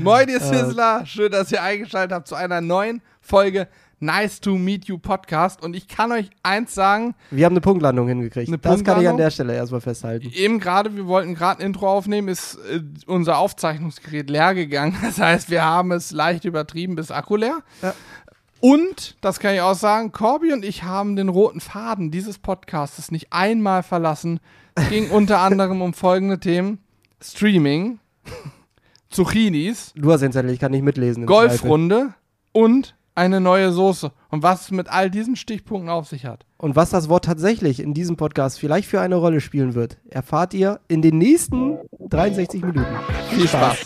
Moin, ihr Sizzler. Schön, dass ihr eingeschaltet habt zu einer neuen Folge Nice to Meet You Podcast. Und ich kann euch eins sagen. Wir haben eine Punktlandung hingekriegt. Eine das kann ich an Punktlandung? der Stelle erstmal festhalten. Eben gerade, wir wollten gerade ein Intro aufnehmen, ist äh, unser Aufzeichnungsgerät leer gegangen. Das heißt, wir haben es leicht übertrieben bis Akku leer. Ja. Und, das kann ich auch sagen, Corby und ich haben den roten Faden dieses Podcasts nicht einmal verlassen. Es ging unter anderem um folgende Themen. Streaming, Zucchinis, Du hast Zettel, ich kann nicht mitlesen. Golfrunde und eine neue Soße. Und was es mit all diesen Stichpunkten auf sich hat. Und was das Wort tatsächlich in diesem Podcast vielleicht für eine Rolle spielen wird, erfahrt ihr in den nächsten 63 Minuten. Viel Spaß.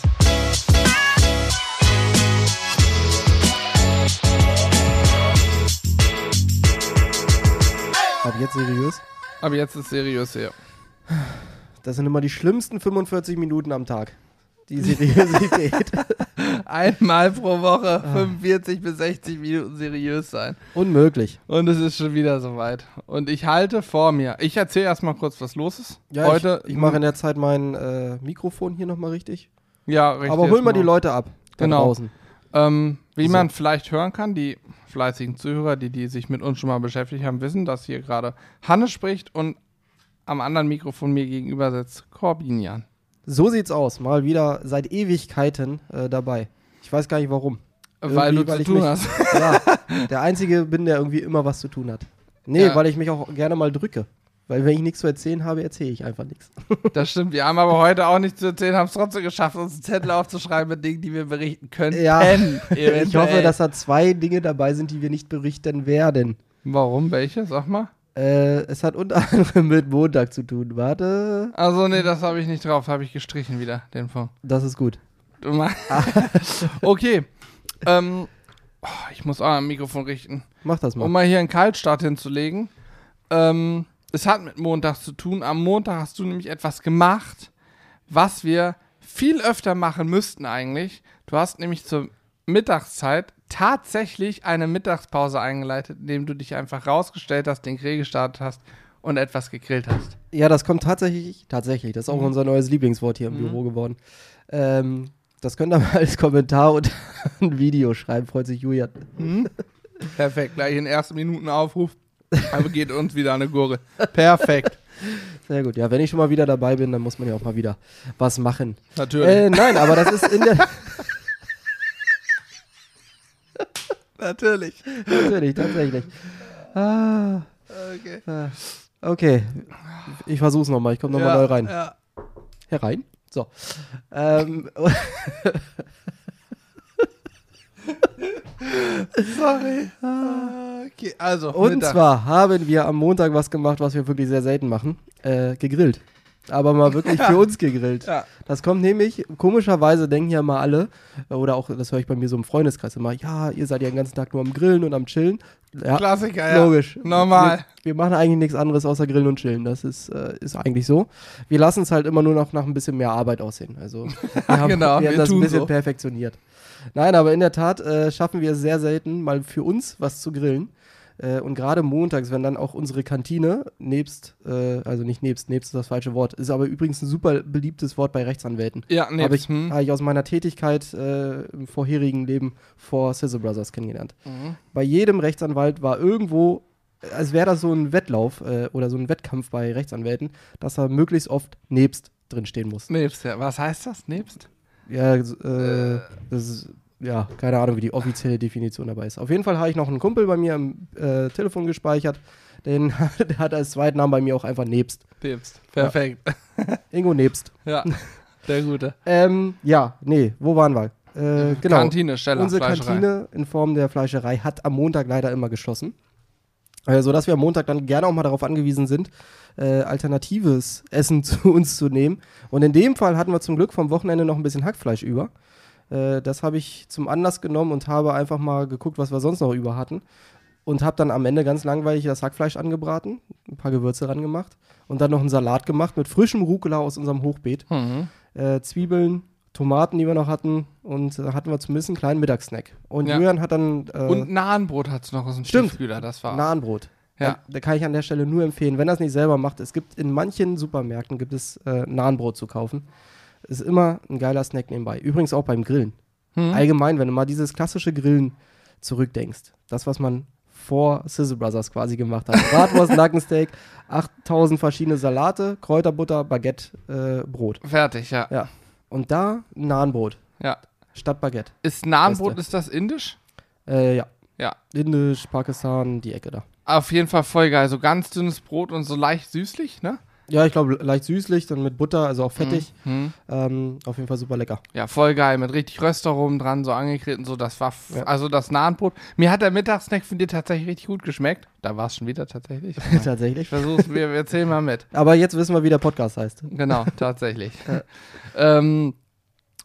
Ab jetzt seriös. Aber jetzt ist seriös hier. Das sind immer die schlimmsten 45 Minuten am Tag. Die Seriosität. Einmal pro Woche Ah. 45 bis 60 Minuten seriös sein. Unmöglich. Und es ist schon wieder soweit. Und ich halte vor mir. Ich erzähle erstmal kurz, was los ist. Ja, Heute. ich, ich mache in der Zeit mein äh, Mikrofon hier nochmal richtig. Ja, richtig. Aber hol mal die. Leute ab. Genau. draußen. Ähm, wie So. man vielleicht hören kann, die fleißigen Zuhörer, die, die sich mit uns schon mal beschäftigt haben, wissen, dass hier gerade Hannes spricht und am anderen Mikrofon mir gegenüber sitzt Corbinian. So sieht's aus. Mal wieder seit Ewigkeiten äh, dabei. Ich weiß gar nicht warum. Weil Irgendwie, du weil zu ich tun mich- hast. Ja, der Einzige bin, der irgendwie immer was zu tun hat. Nee, Ja. weil ich mich auch gerne mal drücke. Weil wenn ich nichts zu erzählen habe, erzähle ich einfach nichts. Das stimmt. Wir haben aber heute auch nichts zu erzählen, haben es trotzdem geschafft, uns einen Zettel aufzuschreiben mit Dingen, die wir berichten können. Ja. Ich eventuell. hoffe, dass da zwei Dinge dabei sind, die wir nicht berichten werden. Warum? Welche? Sag mal. Äh, es hat unter anderem mit Montag zu tun. Warte, Also, nee, das habe ich nicht drauf. Habe ich gestrichen wieder, den Punkt. das ist gut. Okay. Ähm, oh, ich muss auch am Mikrofon richten. Mach das mal. Um mal hier einen Kaltstart hinzulegen. Ähm, es hat mit Montag zu tun. Am Montag hast du nämlich etwas gemacht, was wir viel öfter machen müssten eigentlich. Du hast nämlich zur Mittagszeit tatsächlich eine Mittagspause eingeleitet, indem du dich einfach rausgestellt hast, den Grill gestartet hast und etwas gegrillt hast. Ja, das kommt tatsächlich, tatsächlich, das ist auch Mhm. unser neues Lieblingswort hier im Mhm. Büro geworden. Ähm, das könnt ihr mal als Kommentar unter ein Video schreiben, freut sich Julian. Hm? Perfekt, gleich in ersten Minuten Aufruf. Aber geht uns wieder eine Gurke. Perfekt. Sehr gut. Ja, wenn ich schon mal wieder dabei bin, dann muss man ja auch mal wieder was machen. Natürlich. Äh, nein, aber das ist in der. Natürlich. Natürlich, tatsächlich. Ah, Okay. ah. okay, ich versuch's nochmal. Ich komme nochmal neu rein. Ja. Herein. So. Ähm, Sorry. Ah, Okay, also. und Mittag. zwar haben wir am Montag was gemacht, was wir wirklich sehr selten machen. Äh, gegrillt. Aber mal wirklich für uns gegrillt. Ja. Das kommt nämlich, komischerweise denken ja mal alle, oder auch, das höre ich bei mir so im Freundeskreis immer, ja, ihr seid ja den ganzen Tag nur am Grillen und am Chillen. Ja, Klassiker, ja. Logisch. Normal. Wir, wir machen eigentlich nichts anderes außer Grillen und Chillen. Das ist, äh, ist eigentlich so. Wir lassen es halt immer nur noch nach ein bisschen mehr Arbeit aussehen. Also wir haben, Genau, wir wir haben das ein bisschen so. perfektioniert. Nein, aber in der Tat äh, schaffen wir es sehr selten, mal für uns was zu grillen. Äh, und gerade montags, wenn dann auch unsere Kantine nebst, äh, also nicht nebst, nebst ist das falsche Wort, ist aber übrigens ein super beliebtes Wort bei Rechtsanwälten. Ja, nee, Habe ich, hm. hab ich aus meiner Tätigkeit äh, im vorherigen Leben vor Sizzle Brothers kennengelernt Mhm. bei jedem Rechtsanwalt war irgendwo, als wäre das so ein Wettlauf äh, oder so ein Wettkampf bei Rechtsanwälten, dass er möglichst oft nebst drin stehen muss. Nebst, ja. Was heißt das? Nebst? Ja, äh, das ist, ja, keine Ahnung, wie die offizielle Definition dabei ist. Auf jeden Fall habe ich noch einen Kumpel bei mir im äh, Telefon gespeichert, den, der hat als zweiten Namen bei mir auch einfach nebst. Nebst. Perfekt. Ingo nebst. Ja. Der Gute. Ähm, ja, nee, wo waren wir? Äh, genau. Kantine, Steller, Unsere. Kantine in Form der Fleischerei hat am Montag leider immer geschlossen. Äh, sodass wir am Montag dann gerne auch mal darauf angewiesen sind, äh, alternatives Essen zu uns zu nehmen. Und in dem Fall hatten wir zum Glück vom Wochenende noch ein bisschen Hackfleisch über. Äh, das habe ich zum Anlass genommen und habe einfach mal geguckt, was wir sonst noch über hatten. Und habe dann am Ende ganz langweilig das Hackfleisch angebraten, ein paar Gewürze ran gemacht und dann noch einen Salat gemacht mit frischem Rucola aus unserem Hochbeet Mhm. äh, Zwiebeln, Tomaten, die wir noch hatten und da hatten wir zumindest einen kleinen Mittagssnack. Und Ja. Julian hat dann äh, Und Nahenbrot hat es noch aus dem Stimmt. Das war. Nahenbrot. Ja. Da, kann ich an der Stelle nur empfehlen, wenn er es nicht selber macht, es gibt in manchen Supermärkten gibt es äh, Nahenbrot zu kaufen. Ist immer ein geiler Snack nebenbei. Übrigens auch beim Grillen. Hm. Allgemein, wenn du mal dieses klassische Grillen zurückdenkst, das, was man vor Sizzle Brothers quasi gemacht hat. Bratwurst, Nackensteak, 8000 verschiedene Salate, Kräuterbutter, Baguette, äh, Brot. Fertig, ja. Ja. Und da ein Nahenbrot ja. statt Baguette. Ist Nahenbrot, ist das indisch? Äh, ja. Ja. Indisch, Pakistan, die Ecke da. Auf jeden Fall voll geil. So ganz dünnes Brot und so leicht süßlich, ne? Ja, ich glaube, leicht süßlich, dann mit Butter, also auch fettig. Mhm. Ähm, auf jeden Fall super lecker. Ja, voll geil. Mit richtig Röstaromen dran, so angekriegt so. Das war, Ja. also das Nahenbrot. Mir hat der Mittagssnack von dir tatsächlich richtig gut geschmeckt. Da war es schon wieder tatsächlich. Ich Tatsächlich. versuch's, wir, wir erzählen mal mit. Aber jetzt wissen wir, wie der Podcast heißt. Genau, tatsächlich. ähm,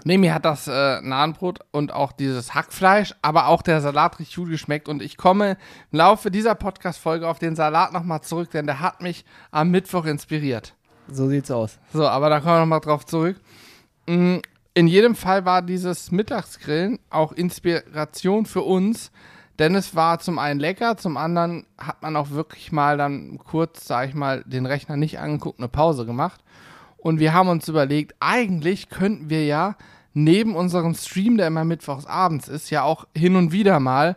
nee, mir hat das äh, Nahenbrot und auch dieses Hackfleisch, aber auch der Salat richtig gut geschmeckt. Und ich komme im Laufe dieser Podcast-Folge auf den Salat nochmal zurück, denn der hat mich am Mittwoch inspiriert. So sieht's aus. So, aber da kommen wir nochmal drauf zurück. Mm, In jedem Fall war dieses Mittagsgrillen auch Inspiration für uns, denn es war zum einen lecker, zum anderen hat man auch wirklich mal dann kurz, sag ich mal, den Rechner nicht angeguckt, eine Pause gemacht. Und wir haben uns überlegt, eigentlich könnten wir ja neben unserem Stream, der immer mittwochs abends ist, ja auch hin und wieder mal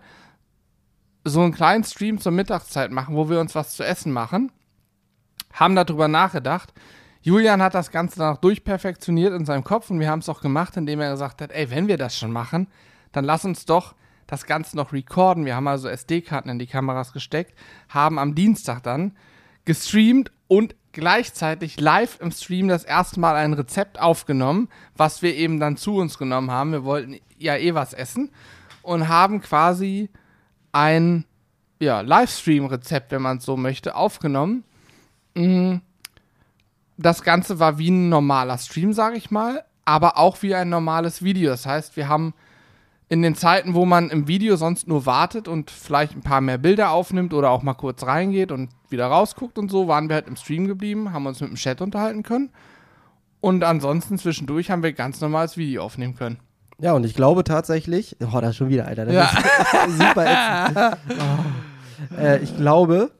so einen kleinen Stream zur Mittagszeit machen, wo wir uns was zu essen machen. Haben darüber nachgedacht. Julian hat das Ganze dann auch durchperfektioniert in seinem Kopf und wir haben es auch gemacht, indem er gesagt hat, ey, wenn wir das schon machen, dann lass uns doch das Ganze noch recorden. Wir haben also SD-Karten in die Kameras gesteckt, haben am Dienstag dann gestreamt und gleichzeitig live im Stream das erste Mal ein Rezept aufgenommen, was wir eben dann zu uns genommen haben. Wir wollten ja eh was essen und haben quasi ein ja, Livestream-Rezept, wenn man es so möchte, aufgenommen. Mm, Das Ganze war wie ein normaler Stream, sage ich mal, aber auch wie ein normales Video. Das heißt, wir haben in den Zeiten, wo man im Video sonst nur wartet und vielleicht ein paar mehr Bilder aufnimmt oder auch mal kurz reingeht und wieder rausguckt und so, waren wir halt im Stream geblieben, haben uns mit dem Chat unterhalten können. Und ansonsten zwischendurch haben wir ganz normales Video aufnehmen können. Ja, und ich glaube tatsächlich, oh, da ist schon wieder, Alter. Das Ja. ist super. Oh. Äh, ich glaube,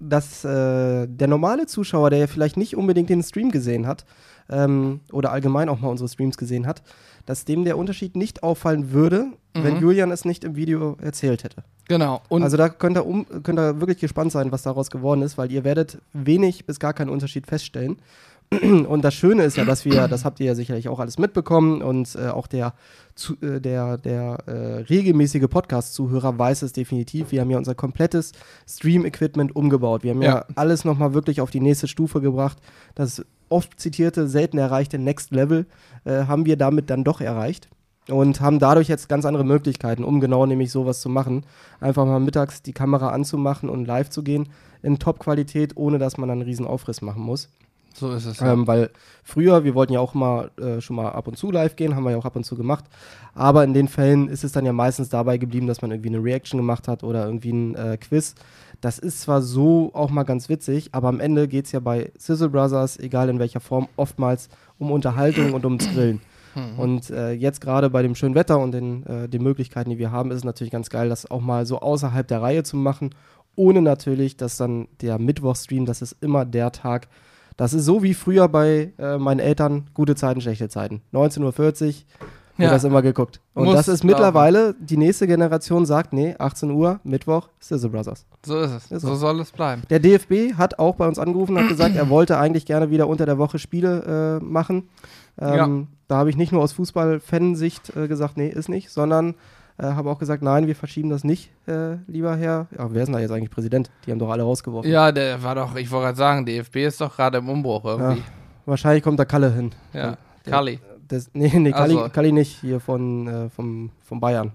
dass äh, der normale Zuschauer, der ja vielleicht nicht unbedingt den Stream gesehen hat, ähm, oder allgemein auch mal unsere Streams gesehen hat, dass dem der Unterschied nicht auffallen würde, wenn Mhm. Julian es nicht im Video erzählt hätte. Genau. Und also da könnt ihr, um, könnt ihr wirklich gespannt sein, was daraus geworden ist, weil ihr werdet wenig bis gar keinen Unterschied feststellen. Und das Schöne ist ja, dass wir, das habt ihr ja sicherlich auch alles mitbekommen und äh, auch der, zu, äh, der, der äh, regelmäßige Podcast-Zuhörer weiß es definitiv. Wir haben ja unser komplettes Stream-Equipment umgebaut. Wir haben ja, Ja. alles nochmal wirklich auf die nächste Stufe gebracht. Das oft zitierte, selten erreichte Next Level äh, haben wir damit dann doch erreicht und haben dadurch jetzt ganz andere Möglichkeiten, um genau nämlich sowas zu machen. Einfach mal mittags die Kamera anzumachen und live zu gehen in Top-Qualität, ohne dass man dann einen riesen Aufriss machen muss. So ist es. Ähm, weil früher, wir wollten ja auch mal äh, schon mal ab und zu live gehen, haben wir ja auch ab und zu gemacht. Aber in den Fällen ist es dann ja meistens dabei geblieben, dass man irgendwie eine Reaction gemacht hat oder irgendwie ein äh, Quiz. Das ist zwar so auch mal ganz witzig, aber am Ende geht es ja bei Sizzle Brothers, egal in welcher Form, oftmals um Unterhaltung und ums Grillen. Und äh, jetzt gerade bei dem schönen Wetter und den, äh, den Möglichkeiten, die wir haben, ist es natürlich ganz geil, das auch mal so außerhalb der Reihe zu machen, ohne natürlich, dass dann der Mittwochstream, das ist immer der Tag, das ist so wie früher bei äh, meinen Eltern, gute Zeiten, schlechte Zeiten. 19.40 Uhr Ja. das immer geguckt. Und Muss das ist mittlerweile, die nächste Generation sagt, nee, 18 Uhr, Mittwoch, Sizzle Brothers. So ist es. Ist so so. soll es bleiben. Der DFB hat auch bei uns angerufen und hat gesagt, er wollte eigentlich gerne wieder unter der Woche Spiele äh, machen. Ähm, Da habe ich nicht nur aus Fußball-Fansicht äh, gesagt, nee, ist nicht, sondern äh, habe auch gesagt, nein, wir verschieben das nicht, äh, lieber Herr. Ja, wer ist denn da jetzt eigentlich Präsident? Die haben doch alle rausgeworfen. Ja, der war doch, ich wollte gerade sagen, DFB ist doch gerade im Umbruch irgendwie. Wahrscheinlich kommt da Kalle hin. Ja, der- Kali. Das, nee, nee, Kalli, Also. Kalli nicht, hier von, äh, vom, von Bayern.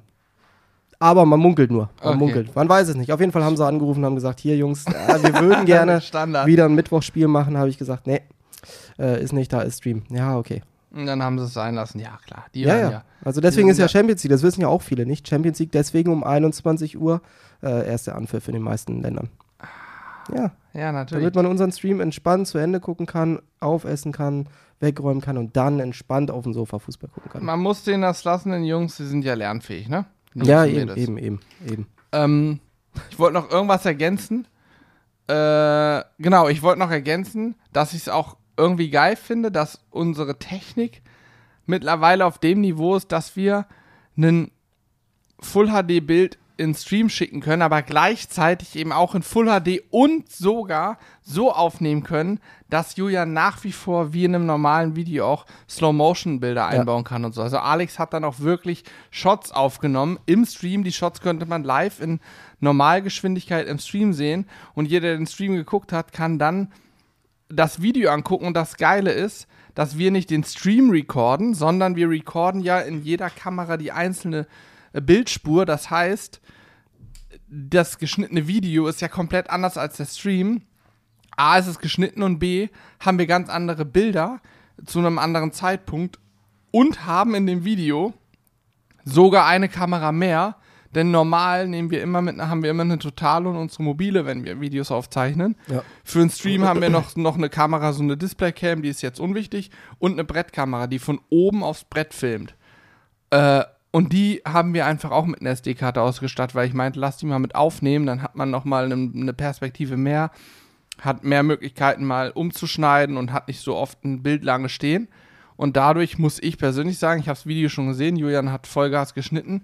Aber man munkelt nur. Man Okay. munkelt. Man weiß es nicht. Auf jeden Fall haben sie angerufen und haben gesagt, hier Jungs, äh, wir würden gerne wieder ein Mittwochsspiel machen. Habe ich gesagt, nee, äh, ist nicht, da ist Stream. Ja, okay. Und dann haben sie es sein lassen. Ja, klar. Die Ja, hören ja. Also deswegen ist ja ja- Champions League, das wissen ja auch viele nicht. Champions League deswegen um 21 Uhr äh, erst der Anpfiff in den meisten Ländern. Ja, Ja, natürlich. damit man unseren Stream entspannt zu Ende gucken kann, aufessen kann, wegräumen kann und dann entspannt auf dem Sofa Fußball gucken kann. Man muss denen das lassen, den Jungs, die sind ja lernfähig, ne? Die Ja, eben, eben, eben, eben. Ähm, ich wollte noch irgendwas ergänzen. Äh, genau, ich wollte noch ergänzen, dass ich es auch irgendwie geil finde, dass unsere Technik mittlerweile auf dem Niveau ist, dass wir ein Full HD Bild in Stream schicken können, aber gleichzeitig eben auch in Full HD und sogar so aufnehmen können, dass Julian nach wie vor wie in einem normalen Video auch Slow-Motion-Bilder einbauen kann und so. Also Alex hat dann auch wirklich Shots aufgenommen im Stream. Die Shots könnte man live in Normalgeschwindigkeit im Stream sehen und jeder, der den Stream geguckt hat, kann dann das Video angucken und das Geile ist, dass wir nicht den Stream recorden, sondern wir recorden ja in jeder Kamera die einzelne äh, Bildspur. Das heißt, das geschnittene Video ist ja komplett anders als der Stream. A ist es geschnitten und B haben wir ganz andere Bilder zu einem anderen Zeitpunkt und haben in dem Video sogar eine Kamera mehr. Denn normal nehmen wir immer mit, haben wir immer eine Totale und unsere mobile, wenn wir Videos aufzeichnen. Ja. Für den Stream haben wir noch, noch eine Kamera, so eine Displaycam, die ist jetzt unwichtig, und eine Brettkamera, die von oben aufs Brett filmt. Äh, und die haben wir einfach auch mit einer SD-Karte ausgestattet, weil ich meinte, lass die mal mit aufnehmen, dann hat man noch mal eine, eine Perspektive mehr, hat mehr Möglichkeiten mal umzuschneiden und hat nicht so oft ein Bild lange stehen. Und dadurch muss ich persönlich sagen, ich habe das Video schon gesehen, Julian hat Vollgas geschnitten.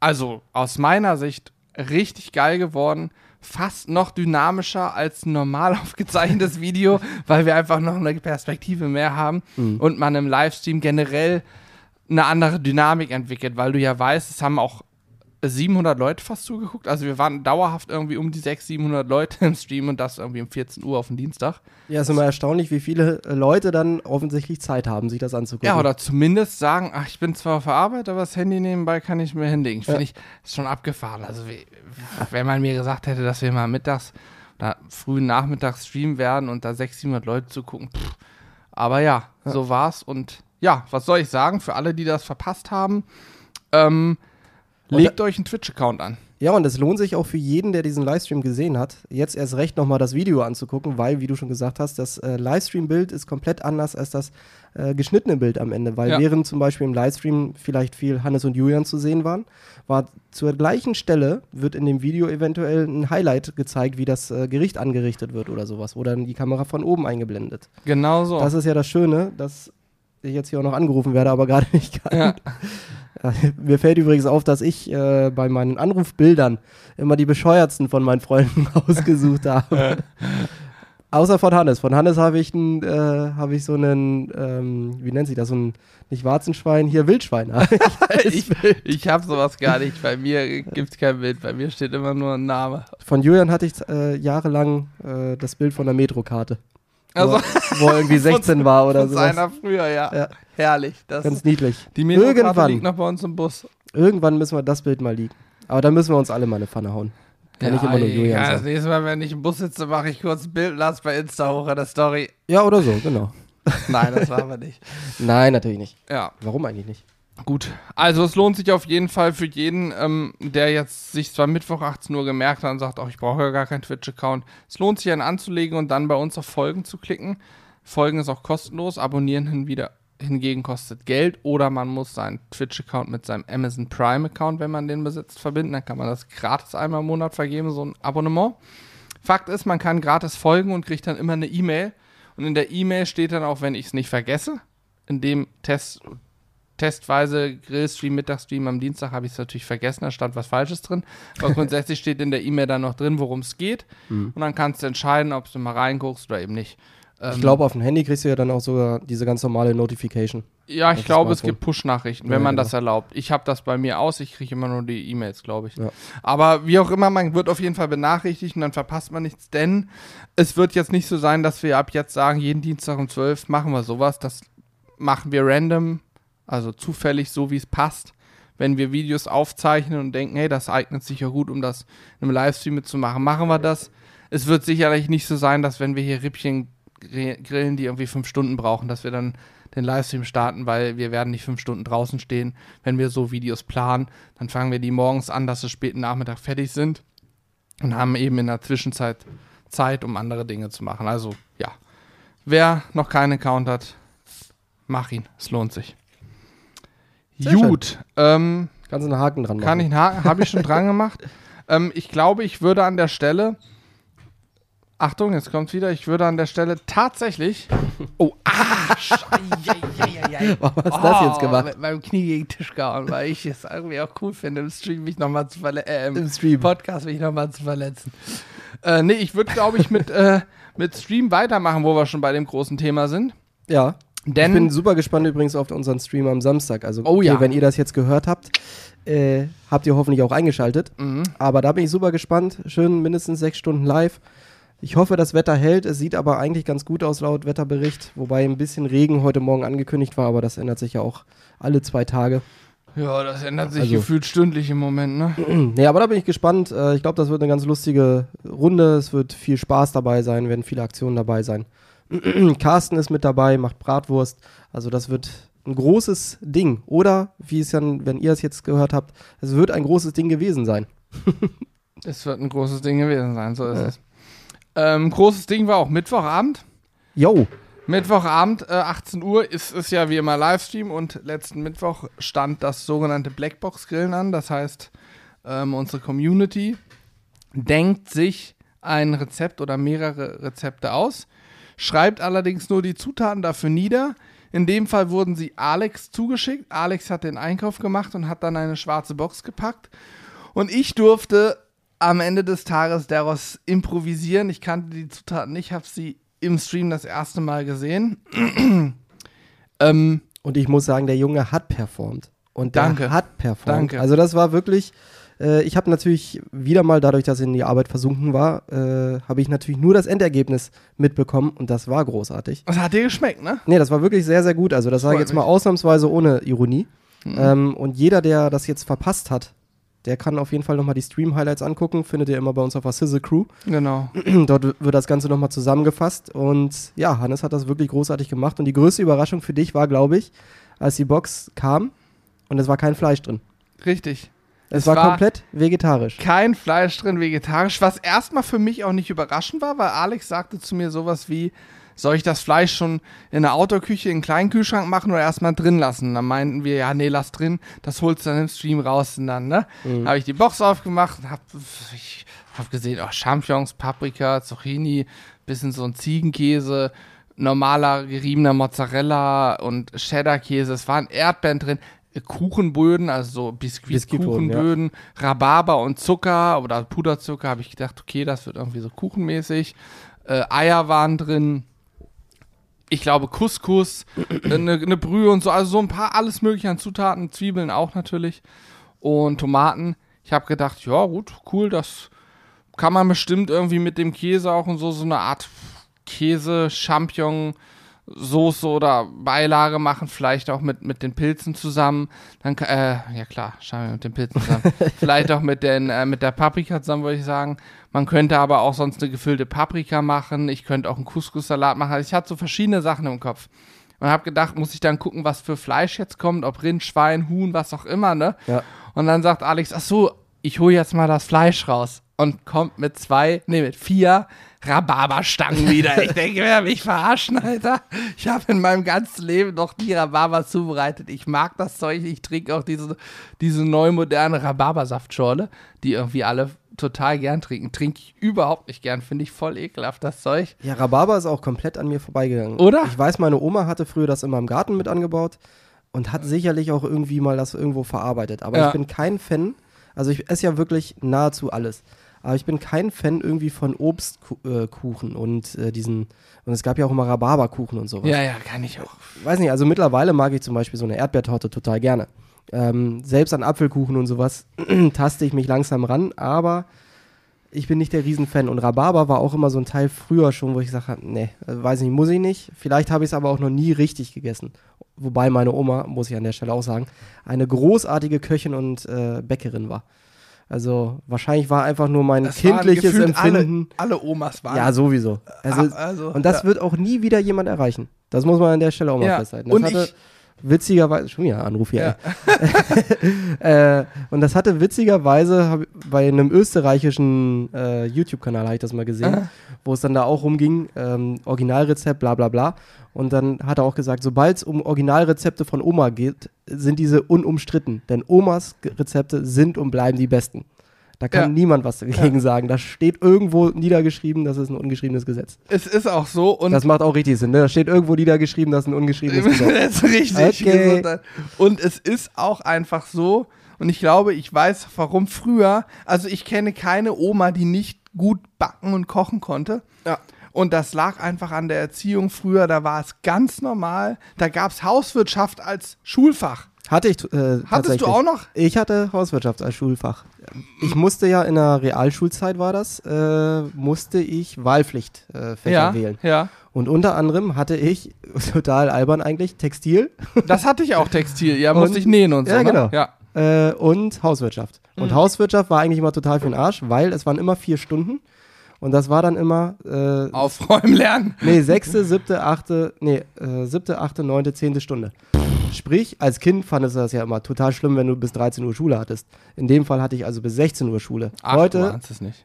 Also aus meiner Sicht richtig geil geworden. Fast noch dynamischer als ein normal aufgezeichnetes Video, weil wir einfach noch eine Perspektive mehr haben und man im Livestream generell eine andere Dynamik entwickelt, weil du ja weißt, es haben auch 700 Leute fast zugeguckt. Also wir waren dauerhaft irgendwie um die 600, 700 Leute im Stream und das irgendwie um 14 Uhr auf den Dienstag. Ja, ist immer erstaunlich, wie viele äh, Leute dann offensichtlich Zeit haben, sich das anzugucken. Ja, oder zumindest sagen, ach, ich bin zwar auf der Arbeit, aber das Handy nebenbei kann ich mir hinlegen. Finde Ja. ich, ist schon abgefahren. Also wenn man mir gesagt hätte, dass wir mal mittags oder frühen Nachmittags streamen werden und da 600, 700 Leute zugucken, pff. aber ja, Ja. so war's und ja, was soll ich sagen, für alle, die das verpasst haben, ähm, legt euch einen Twitch-Account an. Ja, und es lohnt sich auch für jeden, der diesen Livestream gesehen hat, jetzt erst recht nochmal das Video anzugucken, weil, wie du schon gesagt hast, das äh, Livestream-Bild ist komplett anders als das äh, geschnittene Bild am Ende. Weil Ja. während zum Beispiel im Livestream vielleicht viel Hannes und Julian zu sehen waren, war zur gleichen Stelle, wird in dem Video eventuell ein Highlight gezeigt, wie das äh, Gericht angerichtet wird oder sowas, dann die Kamera von oben eingeblendet. Genau so. Das ist ja das Schöne, dass ich jetzt hier auch noch angerufen werde, aber gerade nicht kann. Ja. Mir fällt übrigens auf, dass ich äh, bei meinen Anrufbildern immer die bescheuertsten von meinen Freunden ausgesucht habe. Außer von Hannes. Von Hannes habe ich, äh, hab ich so einen, ähm, wie nennt sich das, so ein, nicht Warzenschwein, hier Wildschwein. ich ich habe sowas gar nicht. Bei mir gibt es kein Bild. Bei mir steht immer nur ein Name. von Julian hatte ich äh, jahrelang äh, das Bild von der Metrokarte. Also wo, wo er irgendwie 16 war oder so. seiner früher, ja. Ja. Herrlich. Das Ganz niedlich. die Irgendwann. liegt noch bei uns im Bus. Irgendwann müssen wir das Bild mal liegen. Aber dann müssen wir uns alle mal eine Pfanne hauen. Kann ich immer nur Julian ja, das nächste Mal, wenn ich im Bus sitze, mache ich kurz ein Bild, lass bei Insta hoch in der Story. Ja, oder so, genau. Nein, das war aber nicht. Nein, natürlich nicht. Ja, Warum eigentlich nicht? gut. Also es lohnt sich auf jeden Fall für jeden, ähm, der jetzt sich zwar Mittwoch 18 Uhr gemerkt hat und sagt, ach, ich brauche ja gar keinen Twitch-Account. Es lohnt sich, einen anzulegen und dann bei uns auf Folgen zu klicken. Folgen ist auch kostenlos, abonnieren hin wieder, hingegen kostet Geld oder man muss seinen Twitch-Account mit seinem Amazon Prime-Account, wenn man den besitzt, verbinden. Dann kann man das gratis einmal im Monat vergeben, so ein Abonnement. Fakt ist, man kann gratis folgen und kriegt dann immer eine E-Mail. Und in der E-Mail steht dann auch, wenn ich es nicht vergesse, in dem Test, testweise Grillstream, Mittagsstream am Dienstag habe ich es natürlich vergessen, da stand was Falsches drin. Aber grundsätzlich steht in der E-Mail dann noch drin, worum es geht. Und dann kannst du entscheiden, ob du mal reinguckst oder eben nicht. Ich Ähm, glaube, auf dem Handy kriegst du ja dann auch sogar diese ganz normale Notification. Ja, ich glaube, es gibt Push-Nachrichten, Ja, wenn man genau. das erlaubt. Ich habe das bei mir aus, ich kriege immer nur die E-Mails, glaube ich. Ja. Aber wie auch immer, man wird auf jeden Fall benachrichtigt und dann verpasst man nichts, denn es wird jetzt nicht so sein, dass wir ab jetzt sagen, jeden Dienstag um 12 machen wir sowas. Das machen wir random, also zufällig, so wie es passt. Wenn wir Videos aufzeichnen und denken, hey, das eignet sich ja gut, um das in einem Livestream mitzumachen, machen wir das. Es wird sicherlich nicht so sein, dass wenn wir hier Rippchen grillen, die irgendwie fünf Stunden brauchen, dass wir dann den Livestream starten, weil wir werden nicht fünf Stunden draußen stehen. Wenn wir so Videos planen, dann fangen wir die morgens an, dass sie späten Nachmittag fertig sind und haben eben in der Zwischenzeit Zeit, um andere Dinge zu machen. Also ja, wer noch keinen Account hat, mach ihn. Es lohnt sich. Sehr Gut, ähm, Kannst du einen Haken dran machen. kann ich einen Haken, habe ich schon dran gemacht. Ähm, ich glaube, ich würde an der Stelle Achtung, jetzt kommt's wieder. Ich würde an der Stelle tatsächlich. Oh, ah! Warum hast du das jetzt gemacht? Mit meinem Knie gegen den Tisch gehauen, weil ich es irgendwie auch cool finde, im Stream mich nochmal zu verletzen. Äh, im, Im Stream. Podcast mich nochmal zu verletzen. Äh, nee, ich würde, glaube ich, mit, äh, mit Stream weitermachen, wo wir schon bei dem großen Thema sind. Ja. Denn ich bin super gespannt übrigens auf unseren Stream am Samstag. Also, Oh ja. wenn ihr das jetzt gehört habt, äh, habt ihr hoffentlich auch eingeschaltet. Mhm. Aber da bin ich super gespannt. Schön mindestens sechs Stunden live. Ich hoffe, das Wetter hält. Es sieht aber eigentlich ganz gut aus laut Wetterbericht. Wobei ein bisschen Regen heute Morgen angekündigt war, aber das ändert sich ja auch alle zwei Tage. Ja, das ändert sich Also- gefühlt stündlich im Moment, ne? nee, aber da bin ich gespannt. Äh, ich glaube, das wird eine ganz lustige Runde. Es wird viel Spaß dabei sein, werden viele Aktionen dabei sein. Carsten ist mit dabei, macht Bratwurst. Also das wird ein großes Ding. Oder, wie es dann, wenn ihr es jetzt gehört habt, es wird ein großes Ding gewesen sein. Es wird ein großes Ding gewesen sein, so ist Ja. es. Ähm, großes Ding war auch Mittwochabend. Yo, Mittwochabend, äh, 18 Uhr, ist es ja wie immer Livestream und letzten Mittwoch stand das sogenannte Blackbox-Grillen an. Das heißt, ähm, unsere Community denkt sich ein Rezept oder mehrere Rezepte aus, schreibt allerdings nur die Zutaten dafür nieder. In dem Fall wurden sie Alex zugeschickt. Alex hat den Einkauf gemacht und hat dann eine schwarze Box gepackt. Und ich durfte am Ende des Tages daraus improvisieren. Ich kannte die Zutaten nicht, habe sie im Stream das erste Mal gesehen. ähm, Und ich muss sagen, der Junge hat performt. Und der Danke. hat performt. Danke. Also das war wirklich, äh, ich habe natürlich wieder mal, dadurch, dass ich in die Arbeit versunken war, äh, habe ich natürlich nur das Endergebnis mitbekommen und das war großartig. das hat dir geschmeckt, ne? Nee, das war wirklich sehr, sehr gut. Also das sage ich jetzt mal. Mhm. ausnahmsweise ohne Ironie. Ähm, und jeder, der das jetzt verpasst hat, der kann auf jeden Fall nochmal die Stream-Highlights angucken. Findet ihr immer bei uns auf der Sizzle Crew. Genau. Dort wird das Ganze nochmal zusammengefasst. Und ja, Hannes hat das wirklich großartig gemacht. Und die größte Überraschung für dich war, glaube ich, als die Box kam und es war kein Fleisch drin. Richtig. Es, Es war, war- komplett vegetarisch. Kein Fleisch drin, vegetarisch, was erstmal für mich auch nicht überraschend war, weil Alex sagte zu mir sowas wie, soll ich das Fleisch schon in der Outdoor-Küche in einen kleinen Kühlschrank machen oder erstmal drin lassen? Dann meinten wir, ja, nee, lass drin, das holst du dann im Stream raus und dann, ne? Mhm. Habe ich die Box aufgemacht und hab, ich hab gesehen, oh, Champignons, Paprika, Zucchini, bisschen so ein Ziegenkäse, normaler geriebener Mozzarella und Cheddar-Käse. Es waren Erdbeeren drin, Kuchenböden, also so Biskuitkuchenböden, Rhabarber und Zucker oder Puderzucker. Habe ich gedacht, okay, das wird irgendwie so kuchenmäßig. Äh, Eier waren drin. Ich glaube Couscous, äh, eine ne Brühe und so, also so ein paar alles mögliche an Zutaten, Zwiebeln auch natürlich und Tomaten. Ich habe gedacht, ja gut, cool, das kann man bestimmt irgendwie mit dem Käse auch und so so eine Art Käse, Champignon, Soße oder Beilage machen, vielleicht auch mit, mit den Pilzen zusammen. Dann, äh, ja klar, Champignon mit den Pilzen zusammen. vielleicht auch mit, den, äh, mit der Paprika zusammen, würde ich sagen. Man könnte aber auch sonst eine gefüllte Paprika machen. Ich könnte auch einen Couscous-Salat machen. Also ich hatte so verschiedene Sachen im Kopf. Und habe gedacht, muss ich dann gucken, was für Fleisch jetzt kommt, ob Rind, Schwein, Huhn, was auch immer, ne? Ja. Und dann sagt Alex, ach so, ich hole jetzt mal das Fleisch raus. Und kommt mit zwei, nee, mit vier Rhabarberstangen wieder. Ich denke, wer mich verarschen, Alter. Ich habe in meinem ganzen Leben noch nie Rhabarber zubereitet. Ich mag das Zeug. Ich trinke auch diese, diese neu moderne Rhabarbersaftschorle, die irgendwie alle total gern trinken. Trinke ich überhaupt nicht gern. Finde ich voll ekelhaft, das Zeug. Ja, Rhabarber ist auch komplett an mir vorbeigegangen. Oder? Ich weiß, meine Oma hatte früher das immer im Garten mit angebaut und hat sicherlich auch irgendwie mal das irgendwo verarbeitet. Aber Ja. ich bin kein Fan, also ich esse ja wirklich nahezu alles. Aber ich bin kein Fan irgendwie von Obstkuchen und äh, diesen, und es gab ja auch immer Rhabarberkuchen und sowas. Ja, ja, kann ich auch. Weiß nicht, also mittlerweile mag ich zum Beispiel so eine Erdbeertorte total gerne. Ähm, selbst an Apfelkuchen und sowas taste ich mich langsam ran, aber ich bin nicht der Riesenfan. Und Rhabarber war auch immer so ein Teil früher schon, wo ich gesagt habe, nee, äh, weiß nicht, muss ich nicht. Vielleicht habe ich es aber auch noch nie richtig gegessen. Wobei meine Oma, muss ich an der Stelle auch sagen, eine großartige Köchin und äh, Bäckerin war. Also wahrscheinlich war einfach nur mein Das kindliches Empfinden. Alle, alle Omas waren. Ja, sowieso. Also, also, und das ja. wird auch nie wieder jemand erreichen. Das muss man an der Stelle auch mal Ja, festhalten. Das und hatte ich- witzigerweise, schon wieder Anruf hier. Ja. äh, und das hatte witzigerweise bei einem österreichischen äh, YouTube-Kanal, habe ich das mal gesehen, Aha. wo es dann da auch rumging, ähm, Originalrezept, bla bla bla. Und dann hat er auch gesagt, sobald es um Originalrezepte von Oma geht, sind diese unumstritten. Denn Omas Rezepte sind und bleiben die besten. Da kann Ja. niemand was dagegen sagen. Das steht irgendwo niedergeschrieben, das ist ein ungeschriebenes Gesetz. Es ist auch so und Das macht auch richtig Sinn. Ne? Da steht irgendwo niedergeschrieben, das ist ein ungeschriebenes Gesetz. das ist richtig. Okay. Und es ist auch einfach so, und ich glaube, ich weiß, warum früher, also ich kenne keine Oma, die nicht gut backen und kochen konnte. Ja. Und das lag einfach an der Erziehung früher, da war es ganz normal. Da gab es Hauswirtschaft als Schulfach. Hatte ich äh, Hattest du auch noch? Ich hatte Hauswirtschaft als Schulfach. Ich musste ja in der Realschulzeit war das, äh, musste ich Wahlpflichtfächer äh, ja, wählen. ja. Und unter anderem hatte ich, total albern eigentlich, Textil Das hatte ich auch Textil. Ja, Und- musste ich nähen und so. Ja, ne? genau. Ja. äh, und Hauswirtschaft. Und Mhm. Hauswirtschaft war eigentlich immer total für den Arsch, weil es waren immer vier Stunden. Und das war dann immer äh, Aufräumen lernen. Nee, sechste, siebte, achte, nee, äh, siebte, achte, neunte, zehnte Stunde. Sprich, als Kind fandest du das ja immer total schlimm, wenn du bis 13 Uhr Schule hattest. In dem Fall hatte ich also bis 16 Uhr Schule. Ach, Heute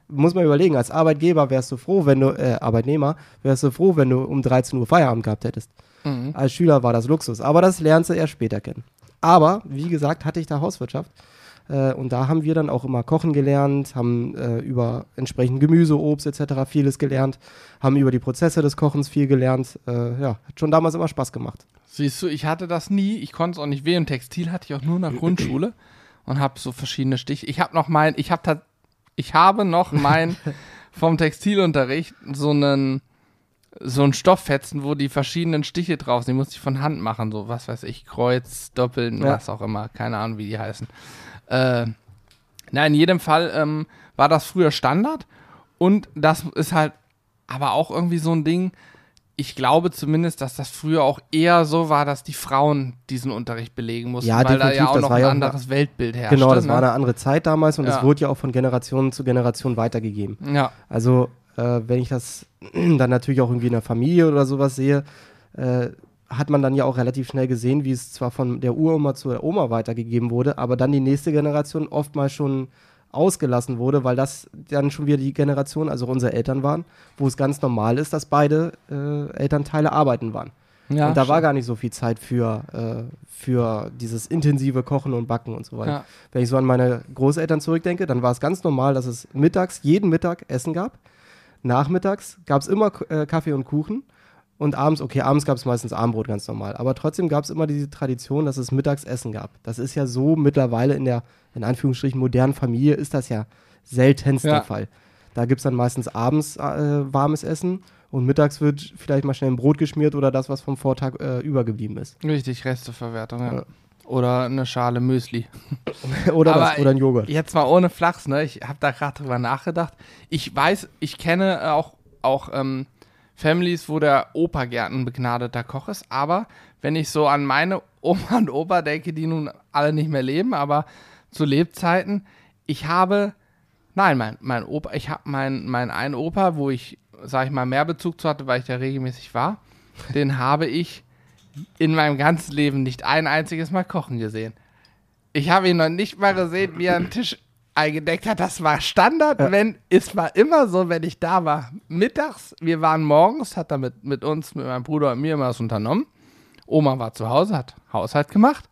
muss man überlegen, als Arbeitgeber wärst du froh, wenn du, äh, Arbeitnehmer, wärst du froh, wenn du um 13 Uhr Feierabend gehabt hättest. Mhm. Als Schüler war das Luxus, aber das lernst du erst später kennen. Aber, wie gesagt, hatte ich da Hauswirtschaft. Äh, und da haben wir dann auch immer kochen gelernt, haben äh, über entsprechend Gemüse, Obst etc. vieles gelernt, haben über die Prozesse des Kochens viel gelernt. Äh, ja, hat schon damals immer Spaß gemacht. Siehst du, ich hatte das nie. Ich konnte es auch nicht wählen. Textil hatte ich auch nur in der Grundschule und habe so verschiedene Stiche. Ich habe noch mein, ich habe ich habe noch mein vom Textilunterricht so einen so ein Stofffetzen, wo die verschiedenen Stiche drauf sind. Die musste ich von Hand machen, so was weiß ich, Kreuz, Doppeln, Ja. was auch immer. Keine Ahnung, wie die heißen. Äh, na, in jedem Fall ähm, war das früher Standard und das ist halt aber auch irgendwie so ein Ding. Ich glaube zumindest, dass das früher auch eher so war, dass die Frauen diesen Unterricht belegen mussten, Ja, weil da definitiv, ja auch das noch war ein ja anderes Weltbild herrschte. genau, das ne? war eine andere Zeit damals und es Ja. wurde ja auch von Generation zu Generation weitergegeben. Ja, Also, äh, wenn ich das dann natürlich auch irgendwie in der Familie oder sowas sehe, äh, hat man dann ja auch relativ schnell gesehen, wie es zwar von der Uroma zur Oma weitergegeben wurde, aber dann die nächste Generation oftmals schon ausgelassen wurde, weil das dann schon wieder die Generation, also unsere Eltern waren, wo es ganz normal ist, dass beide äh, Elternteile arbeiten waren. ja. und da war stimmt. gar nicht so viel Zeit für, äh, für dieses intensive Kochen und Backen und so weiter. Ja. Wenn ich so an meine Großeltern zurückdenke, dann war es ganz normal, dass es mittags, jeden Mittag Essen gab. Nachmittags gab es immer äh, Kaffee und Kuchen. Und abends, okay, abends gab es meistens Abendbrot ganz normal. Aber trotzdem gab es immer diese Tradition, dass es mittags Essen gab. Das ist ja so mittlerweile in der, in Anführungsstrichen, modernen Familie ist das ja seltenst Ja. der Fall. Da gibt es dann meistens abends äh, warmes Essen und mittags wird vielleicht mal schnell ein Brot geschmiert oder das, was vom Vortag äh, übergeblieben ist. Richtig, Resteverwertung, ja. Ja. Oder eine Schale Müsli. oder, das, oder ein Joghurt. Jetzt mal ohne Flachs, ne? Ich habe da gerade drüber nachgedacht. Ich weiß, ich kenne äh, auch, auch ähm, Families, wo der Opa gern ein begnadeter Koch ist, aber wenn ich so an meine Oma und Opa denke, die nun alle nicht mehr leben, aber zu Lebzeiten, ich habe, nein, mein, mein Opa, ich habe meinen mein einen Opa, wo ich, sag ich mal, mehr Bezug zu hatte, weil ich da regelmäßig war, den habe ich in meinem ganzen Leben nicht ein einziges Mal kochen gesehen. Ich habe ihn noch nicht mal gesehen, wie er einen Tisch eingedeckt hat. Das war Standard, Ja. wenn, es war immer so, wenn ich da war. Mittags, wir waren morgens, hat er mit, mit uns, mit meinem Bruder und mir immer was unternommen. Oma war zu Hause, hat Haushalt gemacht.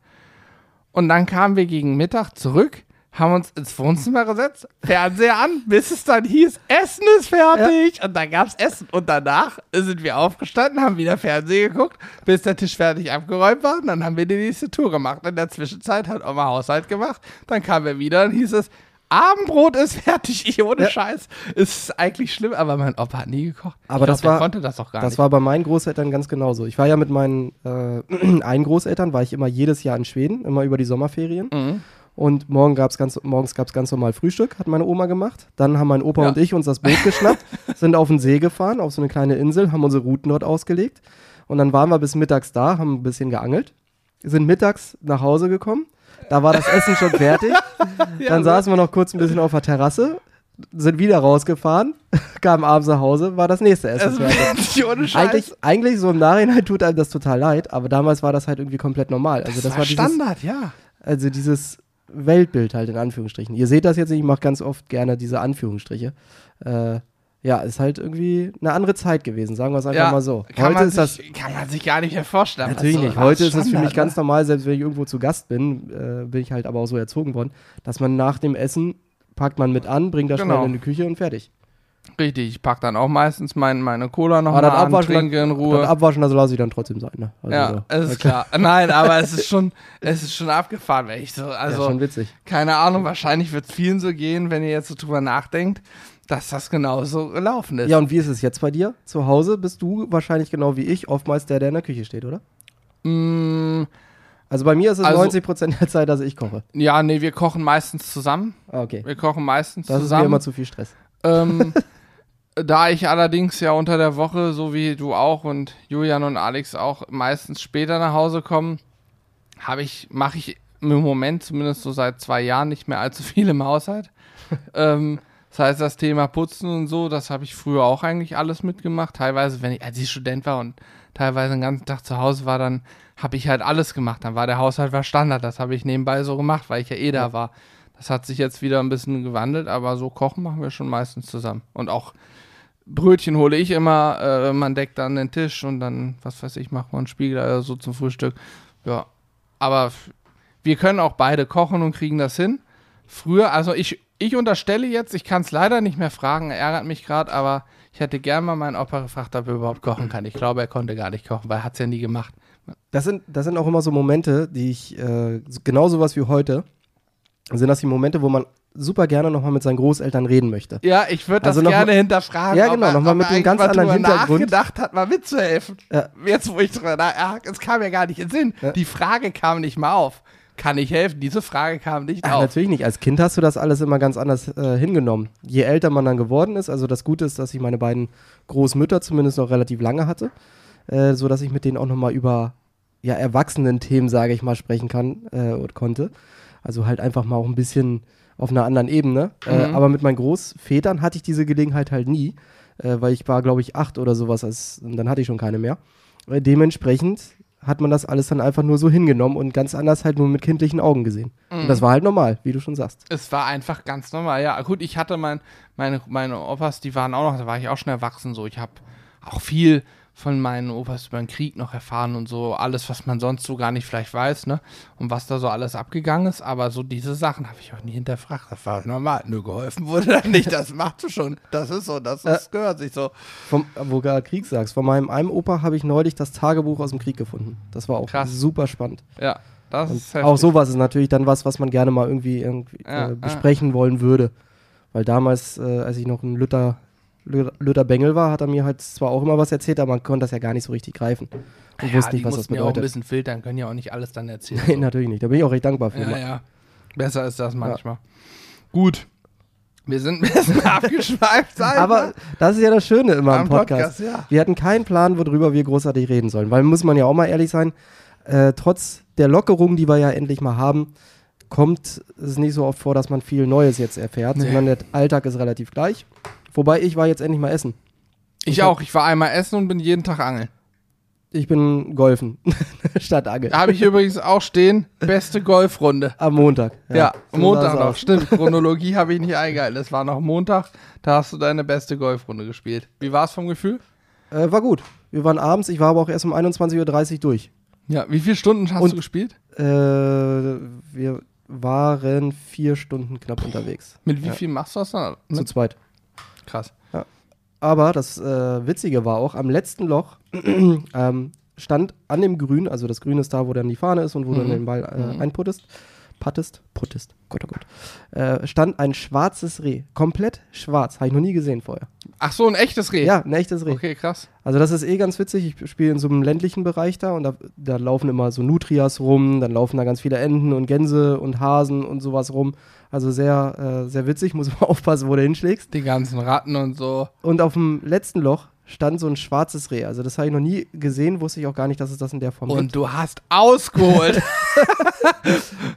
Und dann kamen wir gegen Mittag zurück, haben uns ins Wohnzimmer gesetzt, Fernseher an, bis es dann hieß, Essen ist fertig. Und dann gab es Essen. Und danach sind wir aufgestanden, haben wieder Fernsehen geguckt, bis der Tisch fertig abgeräumt war. Und dann haben wir die nächste Tour gemacht. In der Zwischenzeit hat Oma Haushalt gemacht. Dann kamen wir wieder und hieß es, Abendbrot ist fertig. Ich ohne Ja. Scheiß. Ist eigentlich schlimm, aber mein Opa hat nie gekocht. Aber ich das glaub, war- konnte das auch gar Das nicht. war bei meinen Großeltern ganz genauso. Ich war ja mit meinen äh, einen Großeltern, war ich immer jedes Jahr in Schweden, immer über die Sommerferien. Mhm. Und morgen gab's ganz, morgens gab es ganz normal Frühstück, hat meine Oma gemacht. Dann haben mein Opa Ja. und ich uns das Boot geschnappt, sind auf den See gefahren, auf so eine kleine Insel, haben unsere Routen dort ausgelegt. Und dann waren wir bis mittags da, haben ein bisschen geangelt, sind mittags nach Hause gekommen. Da war das Essen schon fertig. Dann saßen wir noch kurz ein bisschen auf der Terrasse, sind wieder rausgefahren, kamen abends nach Hause, war das nächste Essen Es fertig. ohne Scheiß. Eigentlich, eigentlich so im Nachhinein tut einem das total leid, aber damals war das halt irgendwie komplett normal. Also das, war dieses, Standard, ja. also dieses Weltbild halt in Anführungsstrichen. Ihr seht das jetzt nicht, ich mache ganz oft gerne diese Anführungsstriche. Äh, ja, ist halt irgendwie eine andere Zeit gewesen, sagen wir es einfach Ja, mal so. Kann, Heute man ist das sich, kann man sich gar nicht mehr vorstellen. Natürlich Also, nicht. Heute ist es für mich ganz ne? normal, selbst wenn ich irgendwo zu Gast bin, äh, bin ich halt aber auch so erzogen worden, dass man nach dem Essen packt man mit an, bringt das Genau. schnell in die Küche und fertig. Richtig, ich pack dann auch meistens mein, meine Cola noch Aber mal das an, Abwaschen, trinke in Das Ruhe. Abwaschen, das lasse ich dann trotzdem sein. Ne? Also, ja, so. es ist klar. Nein, aber es ist schon, es ist schon abgefahren, wenn ich so, ja, also schon witzig. keine Ahnung, wahrscheinlich wird es vielen so gehen, wenn ihr jetzt so drüber nachdenkt, dass das genauso gelaufen ist. Ja, und wie ist es jetzt bei dir? Zu Hause bist du wahrscheinlich genau wie ich oftmals der, der in der Küche steht, oder? Mm, Also bei mir ist es Also- 90% der Zeit, dass ich koche. ja, nee, wir kochen meistens zusammen. Ah, okay. Wir kochen meistens Das ist mir zusammen. immer zu viel Stress. Ähm, da ich allerdings ja unter der Woche, so wie du auch und Julian und Alex auch meistens später nach Hause kommen, habe ich, mache ich im Moment zumindest so seit zwei Jahren nicht mehr allzu viel im Haushalt. ähm, das heißt, das Thema Putzen und so, das habe ich früher auch eigentlich alles mitgemacht. Teilweise, wenn ich, als ich Student war und teilweise den ganzen Tag zu Hause war, dann habe ich halt alles gemacht. Dann war der Haushalt war Standard. Das habe ich nebenbei so gemacht, weil ich ja eh da war. Das hat sich jetzt wieder ein bisschen gewandelt, aber so kochen machen wir schon meistens zusammen. Und auch Brötchen hole ich immer, äh, man deckt dann den Tisch und dann, was weiß ich, macht man einen Spiegel oder so zum Frühstück. Ja, aber wir können auch beide kochen und kriegen das hin. Früher, also ich, ich unterstelle jetzt, ich kann es leider nicht mehr fragen, er ärgert mich gerade, aber ich hätte gern mal meinen Opa gefragt, ob er überhaupt kochen kann. Ich glaube, er konnte gar nicht kochen, weil er hat es ja nie gemacht. Das sind, das sind auch immer so Momente, die ich, äh, genau sowas wie heute, sind das die Momente, wo man super gerne nochmal mit seinen Großeltern reden möchte. Ja, ich würde das Also noch gerne mal- hinterfragen. Ja, genau, noch mal ob mit einem eigentlich ganz anderen Hintergrund. nachgedacht hat, mal mitzuhelfen. Ja. Jetzt, wo ich drüber nach, es kam ja gar nicht in den Sinn. Ja. Die Frage kam nicht mal auf. Kann ich helfen? Diese Frage kam nicht Ach, auf. natürlich nicht. Als Kind hast du das alles immer ganz anders äh, hingenommen. Je älter man dann geworden ist, also das Gute ist, dass ich meine beiden Großmütter zumindest noch relativ lange hatte, äh, so dass ich mit denen auch nochmal über ja, Erwachsenen-Themen, sage ich mal, sprechen kann äh, und konnte. Also halt einfach mal auch ein bisschen auf einer anderen Ebene. Äh, Mhm. aber mit meinen Großvätern hatte ich diese Gelegenheit halt nie, äh, weil ich war, glaube ich, acht oder sowas, als, und dann hatte ich schon keine mehr. Äh, dementsprechend hat man das alles dann einfach nur so hingenommen und ganz anders halt nur mit kindlichen Augen gesehen. Und das war halt normal, wie du schon sagst. Es war einfach ganz normal. Ja, gut, ich hatte mein, meine, meine Opas, die waren auch noch, da war ich auch schon erwachsen. So, ich habe auch viel von meinen Opas über den Krieg noch erfahren und so alles, was man sonst so gar nicht vielleicht weiß, ne? Und was da so alles abgegangen ist. Aber so diese Sachen habe ich auch nie hinterfragt. Das war normal. Nur geholfen wurde dann nicht. Das machst du schon. Das ist so. Das ist, gehört sich so. Vom, wo gerade Krieg sagst, von meinem einem Opa habe ich neulich das Tagebuch aus dem Krieg gefunden. Das war auch Krass. super spannend. Ja, das Und ist auch heftig. sowas ist natürlich dann was, was man gerne mal irgendwie, irgendwie Ja, äh, besprechen wollen würde. Weil damals, äh, als ich noch ein Luther, Luther Bengel war, hat er mir halt zwar auch immer was erzählt, aber man konnte das ja gar nicht so richtig greifen. Und ja, wusste nicht, was das mussten ja auch ein bedeutet. bisschen filtern, können ja auch nicht alles dann erzählen. Nee, so. natürlich nicht. Da bin ich auch recht dankbar für. Ja, ja. Besser ist das manchmal. Gut. Wir sind ein bisschen abgeschweift. ich Aber das ist ja das Schöne immer Am am Podcast. Podcast, ja. Wir hatten keinen Plan, worüber wir großartig reden sollen. Weil muss man ja auch mal ehrlich sein, äh, trotz der Lockerung, die wir ja endlich mal haben, kommt es nicht so oft vor, dass man viel Neues jetzt erfährt, Nee. sondern der Alltag ist relativ gleich. Wobei ich war jetzt endlich mal essen. Ich auch. Ich war einmal essen und bin jeden Tag angeln. Ich bin golfen statt Angeln. Da habe ich übrigens auch stehen, beste Golfrunde. Am Montag. Ja, so Montag noch. aus. Stimmt, Chronologie habe ich nicht eingehalten. Es war noch Montag, da hast du deine beste Golfrunde gespielt. Wie war es vom Gefühl? Äh, war gut. Wir waren abends, ich war aber auch erst um 21.30 Uhr durch. Ja, wie viele Stunden hast Und- du gespielt? Äh, wir waren vier Stunden knapp unterwegs. Mit wie Ja. viel machst du das dann? Zu Mit? zweit. Krass. Aber das äh, Witzige war auch, am letzten Loch ähm, stand an dem Grün, also das Grün ist da, wo dann die Fahne ist und wo du Mhm. dann den Ball äh, Mhm. einputtest, pattest, puttest, Gott, oh Gott, äh, stand ein schwarzes Reh. Komplett schwarz, habe ich noch nie gesehen vorher. Ach so, ein echtes Reh. Ja, ein echtes Reh. Okay, krass. Also das ist eh ganz witzig. Ich spiele in so einem ländlichen Bereich da und da, da laufen immer so Nutrias rum, dann laufen da ganz viele Enten und Gänse und Hasen und sowas rum. Also sehr, äh, sehr witzig, muss man aufpassen, wo du hinschlägst. Die ganzen Ratten und so. Und auf dem letzten Loch stand so ein schwarzes Reh. Also das habe ich noch nie gesehen, wusste ich auch gar nicht, dass es das in der Form gibt. Und du hast ausgeholt.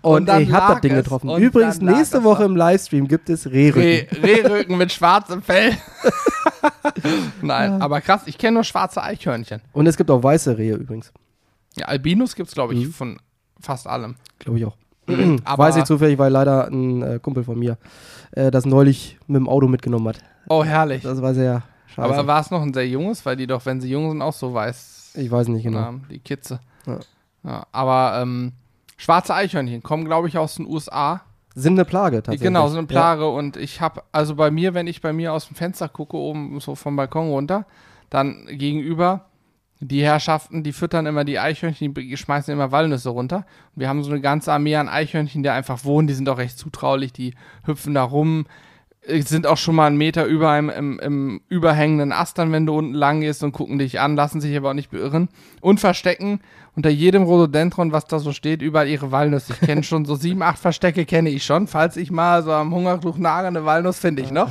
Und, und ich habe das Ding getroffen. Und Übrigens, nächste Woche im Livestream gibt es Reh, Rehrücken. Rehrücken mit schwarzem Fell. Nein, aber krass, ich kenne nur schwarze Eichhörnchen. Und es gibt auch weiße Rehe übrigens. Ja, Albinos gibt es, glaube ich, Mhm. von fast allem. Glaube ich auch. Aber- Weiß ich zufällig, weil leider ein äh, Kumpel von mir äh, das neulich mit dem Auto mitgenommen hat. Oh, herrlich. Das war sehr scheiße. Aber war es noch ein sehr junges, weil die doch, wenn sie jung sind, auch so weiß. ich weiß nicht genau. haben, die Kitze. Ja. Ja, aber ähm, schwarze Eichhörnchen kommen, glaube ich, aus den USA. Sind eine Plage tatsächlich. Genau, so eine Plage. Und ich habe, also bei mir, wenn ich bei mir aus dem Fenster gucke, oben so vom Balkon runter, dann gegenüber die Herrschaften, die füttern immer die Eichhörnchen, die schmeißen immer Walnüsse runter. Und wir haben so eine ganze Armee an Eichhörnchen, die einfach wohnen, die sind auch recht zutraulich, die hüpfen da rum, sind auch schon mal einen Meter über einem im, im überhängenden Ast dann, wenn du unten lang gehst und gucken dich an, lassen sich aber auch nicht beirren und verstecken unter jedem Rhododendron, was da so steht, überall ihre Walnüsse. Ich kenne schon so sieben, acht Verstecke kenne ich schon. Falls ich mal so am Hungertuch nage, eine Walnuss finde ich noch.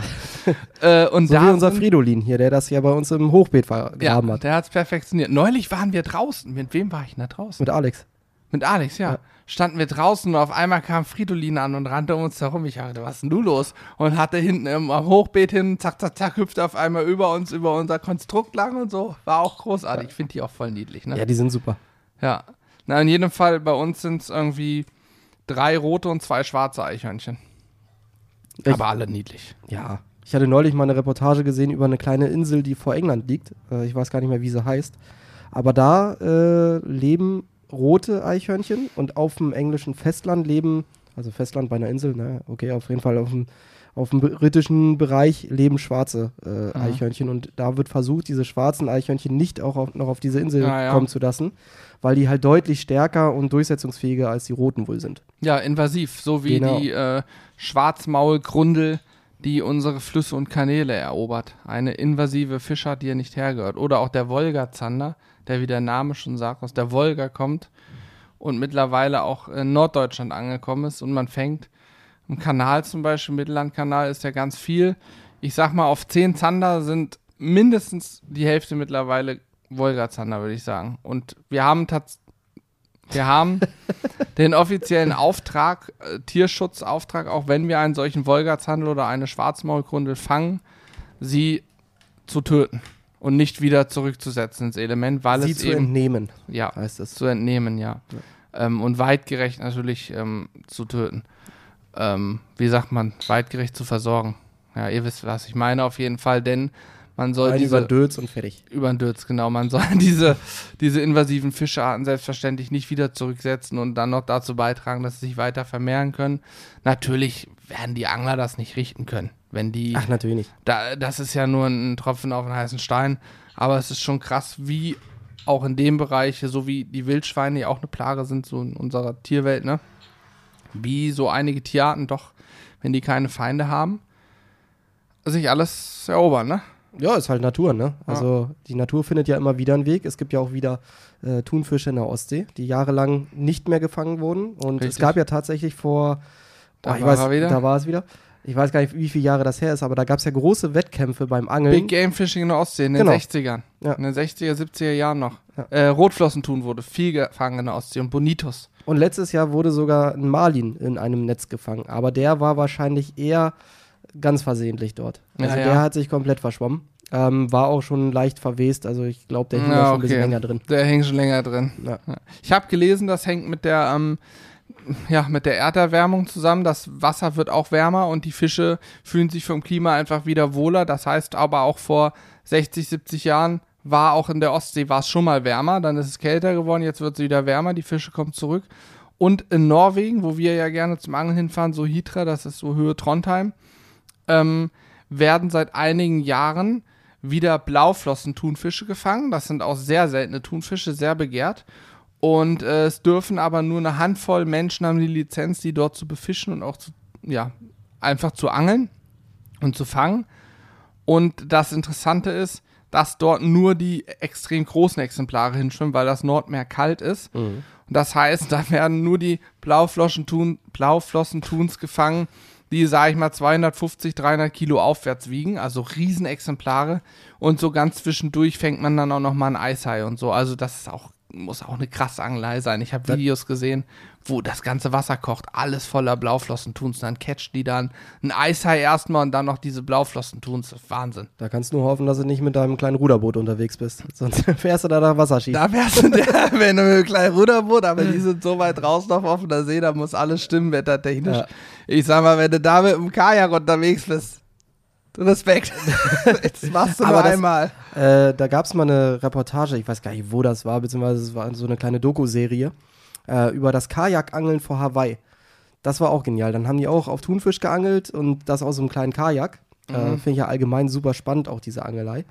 äh, und so da wie unser Fridolin hier, der das ja bei uns im Hochbeet vergraben ja, hat. der hat es perfektioniert. Neulich waren wir draußen. Mit wem war ich denn da draußen? Mit Alex. Mit Alex, ja. ja. Standen wir draußen und auf einmal kam Fridolin an und rannte um uns herum. Ich dachte, was ist denn du los? Und hatte hinten im, am Hochbeet hin, zack, zack, zack, hüpfte auf einmal über uns, über unser Konstrukt lang und so. War auch großartig. Ich finde die auch voll niedlich, ne? Ja, die sind super. Ja. Na, in jedem Fall, bei uns sind es irgendwie drei rote und zwei schwarze Eichhörnchen. Ich, Aber alle niedlich. Ja. Ich hatte neulich mal eine Reportage gesehen über eine kleine Insel, die vor England liegt. Äh, ich weiß gar nicht mehr, wie sie heißt. Aber da äh, leben rote Eichhörnchen und auf dem englischen Festland leben, also Festland bei einer Insel, ne, okay, auf jeden Fall auf dem, auf dem britischen Bereich leben schwarze äh, Eichhörnchen und da wird versucht, diese schwarzen Eichhörnchen nicht auch auf, noch auf diese Insel ja, ja. kommen zu lassen weil die halt deutlich stärker und durchsetzungsfähiger als die roten wohl sind. Ja, invasiv, so wie genau. die äh, Schwarzmaulgrundel, die unsere Flüsse und Kanäle erobert. Eine invasive Fischart, die ihr nicht hergehört. Oder auch der Wolga-Zander, der, wie der Name schon sagt, aus der Wolga kommt und mittlerweile auch in Norddeutschland angekommen ist und man fängt im Kanal zum Beispiel, Mittellandkanal ist ja ganz viel. Ich sag mal, auf zehn Zander sind mindestens die Hälfte mittlerweile Wolga-Zander, würde ich sagen. Und wir haben tatsächlich wir haben den offiziellen Auftrag, äh, Tierschutzauftrag, auch wenn wir einen solchen Wolgazander oder eine Schwarzmaulgrundel fangen, sie zu töten und nicht wieder zurückzusetzen ins Element, weil sie es zu eben, entnehmen, ja, heißt es. Zu entnehmen, ja. ja. Ähm, und weitgerecht natürlich ähm, zu töten. Ähm, wie sagt man, weitgerecht zu versorgen. Ja, ihr wisst, was ich meine auf jeden Fall, denn man soll Nein, diese, über Dötz und fertig. Über Dötz, genau. Man soll diese, diese invasiven Fischarten selbstverständlich nicht wieder zurücksetzen und dann noch dazu beitragen, dass sie sich weiter vermehren können. Natürlich werden die Angler das nicht richten können. Wenn die. Ach, natürlich nicht. Da, das ist ja nur ein Tropfen auf einen heißen Stein. Aber es ist schon krass, wie auch in dem Bereich, so wie die Wildschweine ja auch eine Plage sind, so in unserer Tierwelt, ne? Wie so einige Tierarten doch, wenn die keine Feinde haben, sich alles erobern, ne? Ja, ist halt Natur, ne? Also ja. die Natur findet ja immer wieder einen Weg. Es gibt ja auch wieder äh, Thunfische in der Ostsee, die jahrelang nicht mehr gefangen wurden. Und Richtig. es gab ja tatsächlich vor, da, oh, war, weiß, da war es wieder. Ich weiß gar nicht, wie viele Jahre das her ist, aber da gab es ja große Wettkämpfe beim Angeln. Big Game Fishing in der Ostsee in den genau. 60ern. Ja. In den 60er, 70er Jahren noch. Ja. Äh, Rotflossentun wurde viel gefangen in der Ostsee und Bonitos. Und letztes Jahr wurde sogar ein Marlin in einem Netz gefangen. Aber der war wahrscheinlich eher ganz versehentlich dort. Also ja, der hat sich komplett verschwommen. Ähm, war auch schon leicht verwest, also ich glaube, der hing ja, schon okay. ein bisschen länger drin. Der hing schon länger drin. Ich habe gelesen, das hängt mit der, ähm, ja, mit der Erderwärmung zusammen. Das Wasser wird auch wärmer und die Fische fühlen sich vom Klima einfach wieder wohler. Das heißt aber auch vor 60, 70 Jahren war auch in der Ostsee war es schon mal wärmer, dann ist es kälter geworden, jetzt wird es wieder wärmer, die Fische kommen zurück. Und in Norwegen, wo wir ja gerne zum Angeln hinfahren, so Hitra, das ist so Höhe Trondheim, ähm, werden seit einigen Jahren wieder Blauflossen-Thunfische gefangen. Das sind auch sehr seltene Thunfische, sehr begehrt. Und äh, es dürfen aber nur eine Handvoll Menschen haben die Lizenz, die dort zu befischen und auch zu, ja, einfach zu angeln und zu fangen. Und das Interessante ist, dass dort nur die extrem großen Exemplare hinschwimmen, weil das Nordmeer kalt ist. Mhm. Und das heißt, da werden nur die Blauflossen-Tuns gefangen, die, sage ich mal, 250, 300 Kilo aufwärts wiegen, also Riesenexemplare. Und so ganz zwischendurch fängt man dann auch nochmal ein Eishai und so. Also das ist auch, muss auch eine krasse Angelei sein. Ich habe Videos gesehen, wo das ganze Wasser kocht, alles voller Blauflossentuns. Dann catcht die dann ein Eishai erstmal und dann noch diese Blauflossentuns. Wahnsinn. Da kannst du nur hoffen, dass du nicht mit deinem kleinen Ruderboot unterwegs bist. Sonst fährst du da nach Wasserski. Da wärst du der, wenn du mit einem kleinen Ruderboot, aber die sind so weit draußen auf offener See, da muss alles stimmen, wettertechnisch. Ja. Ich sag mal, wenn du da mit dem Kajak unterwegs bist, Respekt. das machst du nur das, einmal. Äh, da gab es mal eine Reportage, ich weiß gar nicht, wo das war, beziehungsweise es war so eine kleine Doku-Serie äh, über das Kajakangeln vor Hawaii. Das war auch genial. Dann haben die auch auf Thunfisch geangelt und das aus so einem kleinen Kajak. Äh, Mhm. Finde ich ja allgemein super spannend, auch diese Angelei.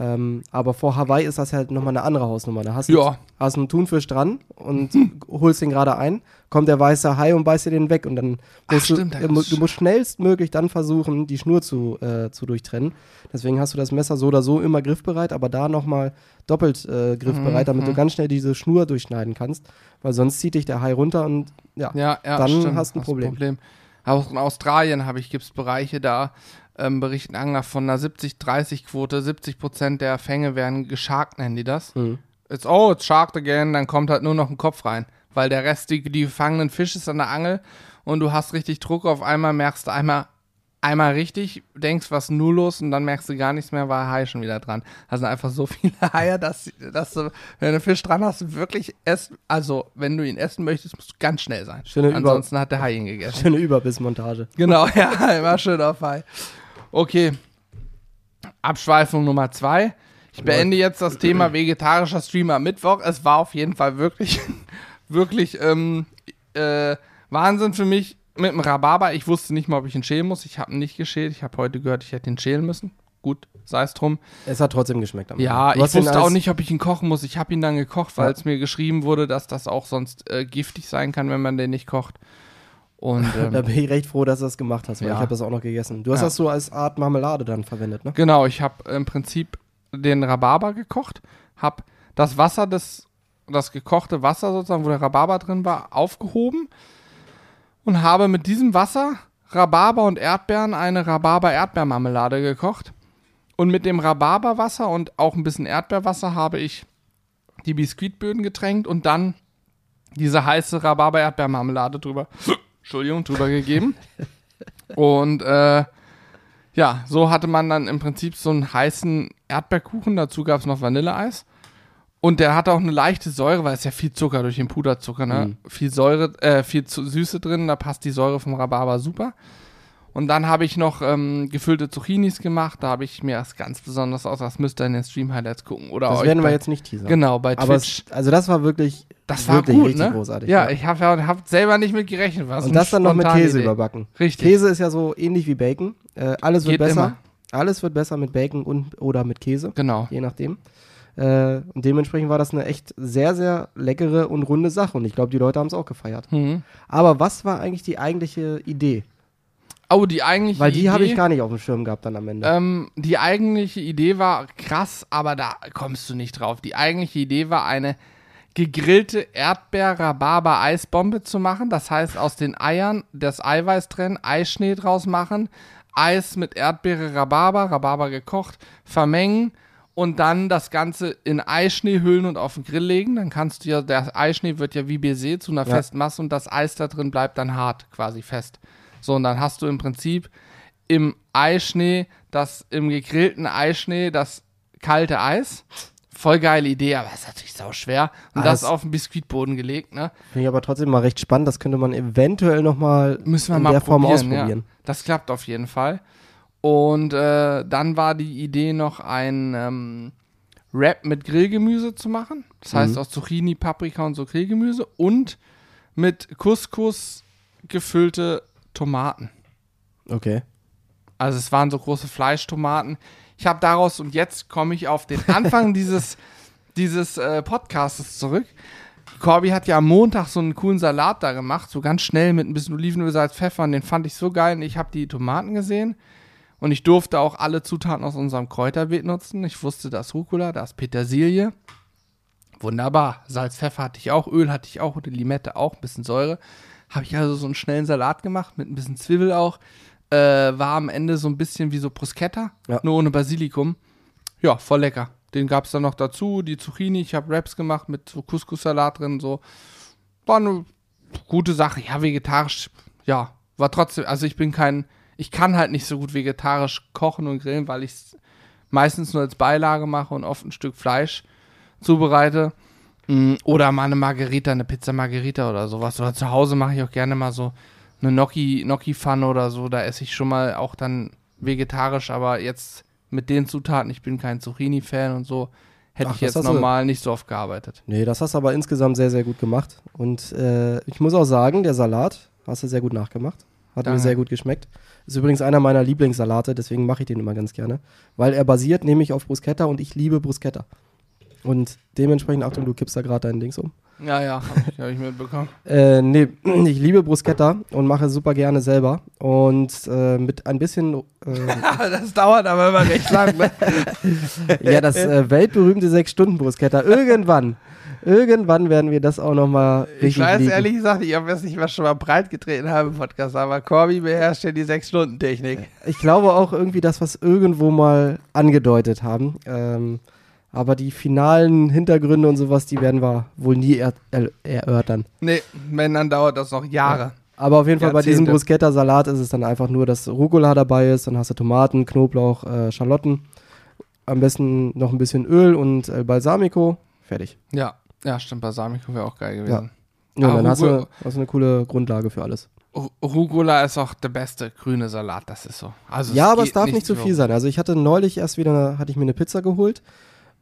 Ähm, aber vor Hawaii ist das halt nochmal eine andere Hausnummer. Da hast du Ja. hast einen Thunfisch dran und holst den gerade ein, kommt der weiße Hai und beißt dir den weg und dann Ach, musst stimmt, du, ist- du musst schnellstmöglich dann versuchen, die Schnur zu, äh, zu durchtrennen. Deswegen hast du das Messer so oder so immer griffbereit, aber da nochmal doppelt äh, griffbereit, damit du Mhm. ganz schnell diese Schnur durchschneiden kannst, weil sonst zieht dich der Hai runter und ja. Ja, ja, Dann stimmt, hast du ein Problem. Auch in Australien habe ich, gibt es Bereiche, da ähm, berichten Angler von einer 70-30-Quote. 70 Prozent der Fänge werden gescharkt, nennen die das. Mhm. It's, oh, it's sharked again, dann kommt halt nur noch ein Kopf rein. Weil der Rest, die, die gefangenen Fische ist an der Angel und du hast richtig Druck. Auf einmal merkst du einmal, einmal richtig, denkst, was nur los und dann merkst du gar nichts mehr, war Hai schon wieder dran. Da sind einfach so viele Haie, dass, dass du, wenn du einen Fisch dran hast, wirklich essen. Also, wenn du ihn essen möchtest, musst du ganz schnell sein. Schöne Über- Ansonsten hat der Hai ihn gegessen. Schöne Überbissmontage. Genau, ja, immer schön auf Hai. Okay. Abschweifung Nummer zwei. Ich beende jetzt das Thema vegetarischer Streamer am Mittwoch. Es war auf jeden Fall wirklich, wirklich ähm, äh, Wahnsinn für mich mit dem Rhabarber. Ich wusste nicht mal, ob ich ihn schälen muss. Ich habe ihn nicht geschält. Ich habe heute gehört, ich hätte ihn schälen müssen. Gut, sei es drum. Es hat trotzdem geschmeckt. am Ja, ich wusste auch nicht, ob ich ihn kochen muss. Ich habe ihn dann gekocht, weil Ja. es mir geschrieben wurde, dass das auch sonst äh, giftig sein kann, wenn man den nicht kocht. Und ähm, Da bin ich recht froh, dass du das gemacht hast, weil Ja. ich habe das auch noch gegessen. Du hast Ja. das so als Art Marmelade dann verwendet, ne? Genau, ich habe im Prinzip den Rhabarber gekocht, habe das Wasser des, das gekochte Wasser sozusagen, wo der Rhabarber drin war, aufgehoben und habe mit diesem Wasser Rhabarber und Erdbeeren eine Rhabarber-Erdbeermarmelade gekocht. Und mit dem Rhabarberwasser und auch ein bisschen Erdbeerwasser habe ich die Biskuitböden getränkt und dann diese heiße Rhabarber-Erdbeermarmelade drüber, Entschuldigung, drüber gegeben. Und äh, ja, so hatte man dann im Prinzip so einen heißen Erdbeerkuchen. Dazu gab es noch Vanilleeis. Und der hatte auch eine leichte Säure, weil es ja viel Zucker durch den Puderzucker, ne? Viel Säure, äh, viel Süße drin, da passt die Säure vom Rhabarber super. Und dann habe ich noch ähm, gefüllte Zucchinis gemacht. Da habe ich mir das ganz besonders aus. Das müsst ihr in den Stream-Highlights gucken. Oder Das werden wir jetzt nicht teasern. Genau, bei Aber Twitch. es, also das war wirklich, das war wirklich gut, richtig ne? großartig. Ja, ich habe ja, hab selber nicht mit gerechnet. Was Und das dann noch mit Käse Idee. überbacken. Richtig. Käse ist ja so ähnlich wie Bacon. Äh, alles wird Geht besser. immer. Alles wird besser mit Bacon und oder mit Käse, Genau. je nachdem. Äh, und dementsprechend war das eine echt sehr, sehr leckere und runde Sache. Und ich glaube, die Leute haben es auch gefeiert. Mhm. Aber was war eigentlich die eigentliche Idee? Oh, die eigentliche Weil die habe ich gar nicht auf dem Schirm gehabt dann am Ende. Ähm, die eigentliche Idee war krass, aber da kommst du nicht drauf. Die eigentliche Idee war eine gegrillte Erdbeer-Rhabarber-Eisbombe zu machen. Das heißt, aus den Eiern das Eiweiß trennen, Eischnee draus machen, Eis mit Erdbeere, Rhabarber, Rhabarber gekocht, vermengen und dann das Ganze in Eischnee hüllen und auf den Grill legen. Dann kannst du ja, der Eischnee wird ja wie Baiser zu einer Ja. festen Masse und das Eis da drin bleibt dann hart, quasi fest. So, und dann hast du im Prinzip im Eischnee, das im gegrillten Eischnee, das kalte Eis. Voll geile Idee, aber ist natürlich sau schwer. Und Ah, das auf den Biskuitboden gelegt, ne? Finde ich aber trotzdem mal recht spannend. Das könnte man eventuell noch mal Müssen wir in mal der Form probieren, ausprobieren. Ja. Das klappt auf jeden Fall. Und äh, dann war die Idee noch ein ähm, Wrap mit Grillgemüse zu machen. Das heißt Mhm. aus Zucchini, Paprika und so Grillgemüse und mit Couscous gefüllte Tomaten. Okay. Also es waren so große Fleischtomaten. Ich habe daraus, und jetzt komme ich auf den Anfang dieses, dieses äh, Podcastes zurück. Corby hat ja am Montag so einen coolen Salat da gemacht, so ganz schnell mit ein bisschen Olivenöl, Salz, Pfeffer. Und den fand ich so geil. Und ich habe die Tomaten gesehen. Und ich durfte auch alle Zutaten aus unserem Kräuterbeet nutzen. Ich wusste, da ist Rucola, da ist Petersilie. Wunderbar. Salz, Pfeffer hatte ich auch, Öl hatte ich auch und Limette auch, ein bisschen Säure. Habe ich also so einen schnellen Salat gemacht mit ein bisschen Zwiebel auch. Äh, war am Ende so ein bisschen wie so Bruschetta, Ja. nur ohne Basilikum. Ja, voll lecker. Den gab es dann noch dazu, die Zucchini. Ich habe Wraps gemacht mit so Couscous-Salat drin. So. War eine gute Sache. Ja, vegetarisch, ja, war trotzdem, also ich bin kein, ich kann halt nicht so gut vegetarisch kochen und grillen, weil ich es meistens nur als Beilage mache und oft ein Stück Fleisch zubereite. Mm, Oder mal eine Margarita, eine Pizza Margarita oder sowas. Oder zu Hause mache ich auch gerne mal so eine Gnocchi, Gnocchi-Pfanne oder so. Da esse ich schon mal auch dann vegetarisch, aber jetzt mit den Zutaten, ich bin kein Zucchini-Fan und so, hätte Ach, ich das jetzt hast du- normal nicht so oft gearbeitet. Nee, das hast du aber insgesamt sehr, sehr gut gemacht. Und äh, ich muss auch sagen, der Salat Hast du sehr gut nachgemacht. Hat mir Danke. sehr gut geschmeckt. Ist übrigens einer meiner Lieblingssalate, deswegen mache ich den immer ganz gerne. Weil er basiert nämlich auf Bruschetta und ich liebe Bruschetta. Und dementsprechend, Achtung, du kippst da gerade dein Dings um. Ja, ja, hab ich, mitbekommen. Äh, nee, ich liebe Bruschetta und mache super gerne selber. Und äh, mit ein bisschen, äh, das dauert aber immer recht lang. Ne? ja, das äh, weltberühmte 6-Stunden-Bruschetta. Irgendwann, irgendwann werden wir das auch nochmal richtig Ich weiß lieben. ehrlich gesagt, ich weiß nicht, was schon mal breit getreten habe im Podcast, aber Corby beherrscht ja die 6-Stunden-Technik. Ich glaube auch irgendwie das, was irgendwo mal angedeutet haben. Ähm, aber die finalen Hintergründe und sowas, die werden wir wohl nie er er erörtern. Nee, wenn, dann dauert das noch Jahre. Aber auf jeden Fall bei diesem Jahrzehnte. Bruschetta-Salat ist es dann einfach nur, dass Rucola dabei ist, dann hast du Tomaten, Knoblauch, äh, Schalotten. Am besten noch ein bisschen Öl und äh, Balsamico. Fertig. Ja, ja, stimmt, Balsamico wäre auch geil gewesen. Ja, Ah, dann hast du, hast du eine coole Grundlage für alles. Ru- Rucola ist auch der beste grüne Salat, das ist so. Also ja, aber es darf nicht zu so. viel sein. Also ich hatte neulich erst wieder, hatte ich mir eine Pizza geholt.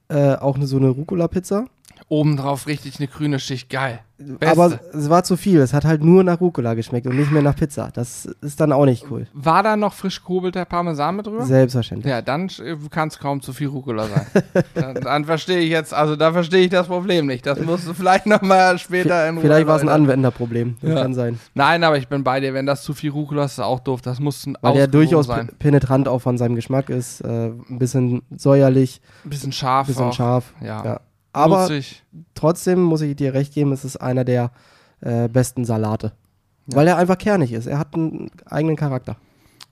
Äh, auch eine, so eine Rucola-Pizza. Obendrauf richtig eine grüne Schicht, geil. Beste. Aber es war zu viel. Es hat halt nur nach Rucola geschmeckt und nicht mehr nach Pizza. Das ist dann auch nicht cool. War da noch frisch gehobelter Parmesan mit drüber? Selbstverständlich. Ja, dann äh, kann es kaum zu viel Rucola sein. dann dann verstehe ich jetzt, also da verstehe ich das Problem nicht. Das musst du vielleicht nochmal später in Ruhe Vielleicht war es ein. Anwenderproblem. Das Ja. kann sein. Nein, aber ich bin bei dir, wenn das zu viel Rucola ist, ist auch doof. Das muss ein Weil der durchaus sein. pe- penetrant auch von seinem Geschmack ist. Äh, ein bisschen säuerlich, Ein bisschen scharf. ein bisschen auch. scharf. Ja. Ja. Aber Nutzig. trotzdem muss ich dir recht geben, es ist einer der äh, besten Salate. Ja. Weil er einfach kernig ist. Er hat einen eigenen Charakter.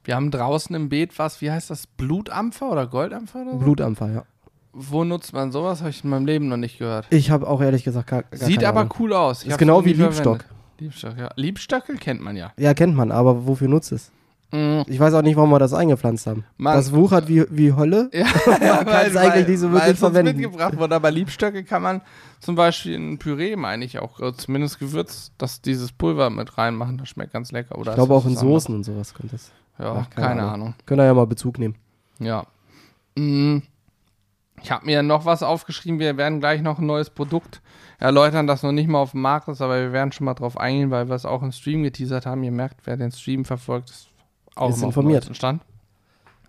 Wir haben draußen im Beet was, wie heißt das? Blutampfer oder Goldampfer oder so? Blutampfer, ja. Wo nutzt man sowas? Habe ich in meinem Leben noch nicht gehört. Ich habe auch ehrlich gesagt gar, gar Sieht aber Ahnung. cool aus. Ich Ist genau wie Liebstock. verwendet. Liebstock, ja. Liebstöckel kennt man ja. Ja, kennt man, aber wofür nutzt es? Mhm. Ich weiß auch nicht, warum wir das eingepflanzt haben. Man- das wuchert wie, wie Hölle. Ja, Man kann es eigentlich nicht so weil wirklich es verwenden. mitgebracht wurde. Aber Liebstöcke kann man zum Beispiel in Püree, meine ich, auch äh, zumindest Gewürz, dass dieses Pulver mit reinmachen. Das schmeckt ganz lecker. Oder Ich glaube auch in was anderes? Soßen und sowas kommt das. Ja, Ach, keine, keine Ahnung. Ahnung. Könnt ihr ja mal Bezug nehmen. Ja. Mm, Ich habe mir noch was aufgeschrieben. Wir werden gleich noch ein neues Produkt erläutern, das noch nicht mal auf dem Markt ist, aber wir werden schon mal drauf eingehen, weil wir es auch im Stream geteasert haben. Ihr merkt, wer den Stream verfolgt, ist auch Ist informiert. Stand.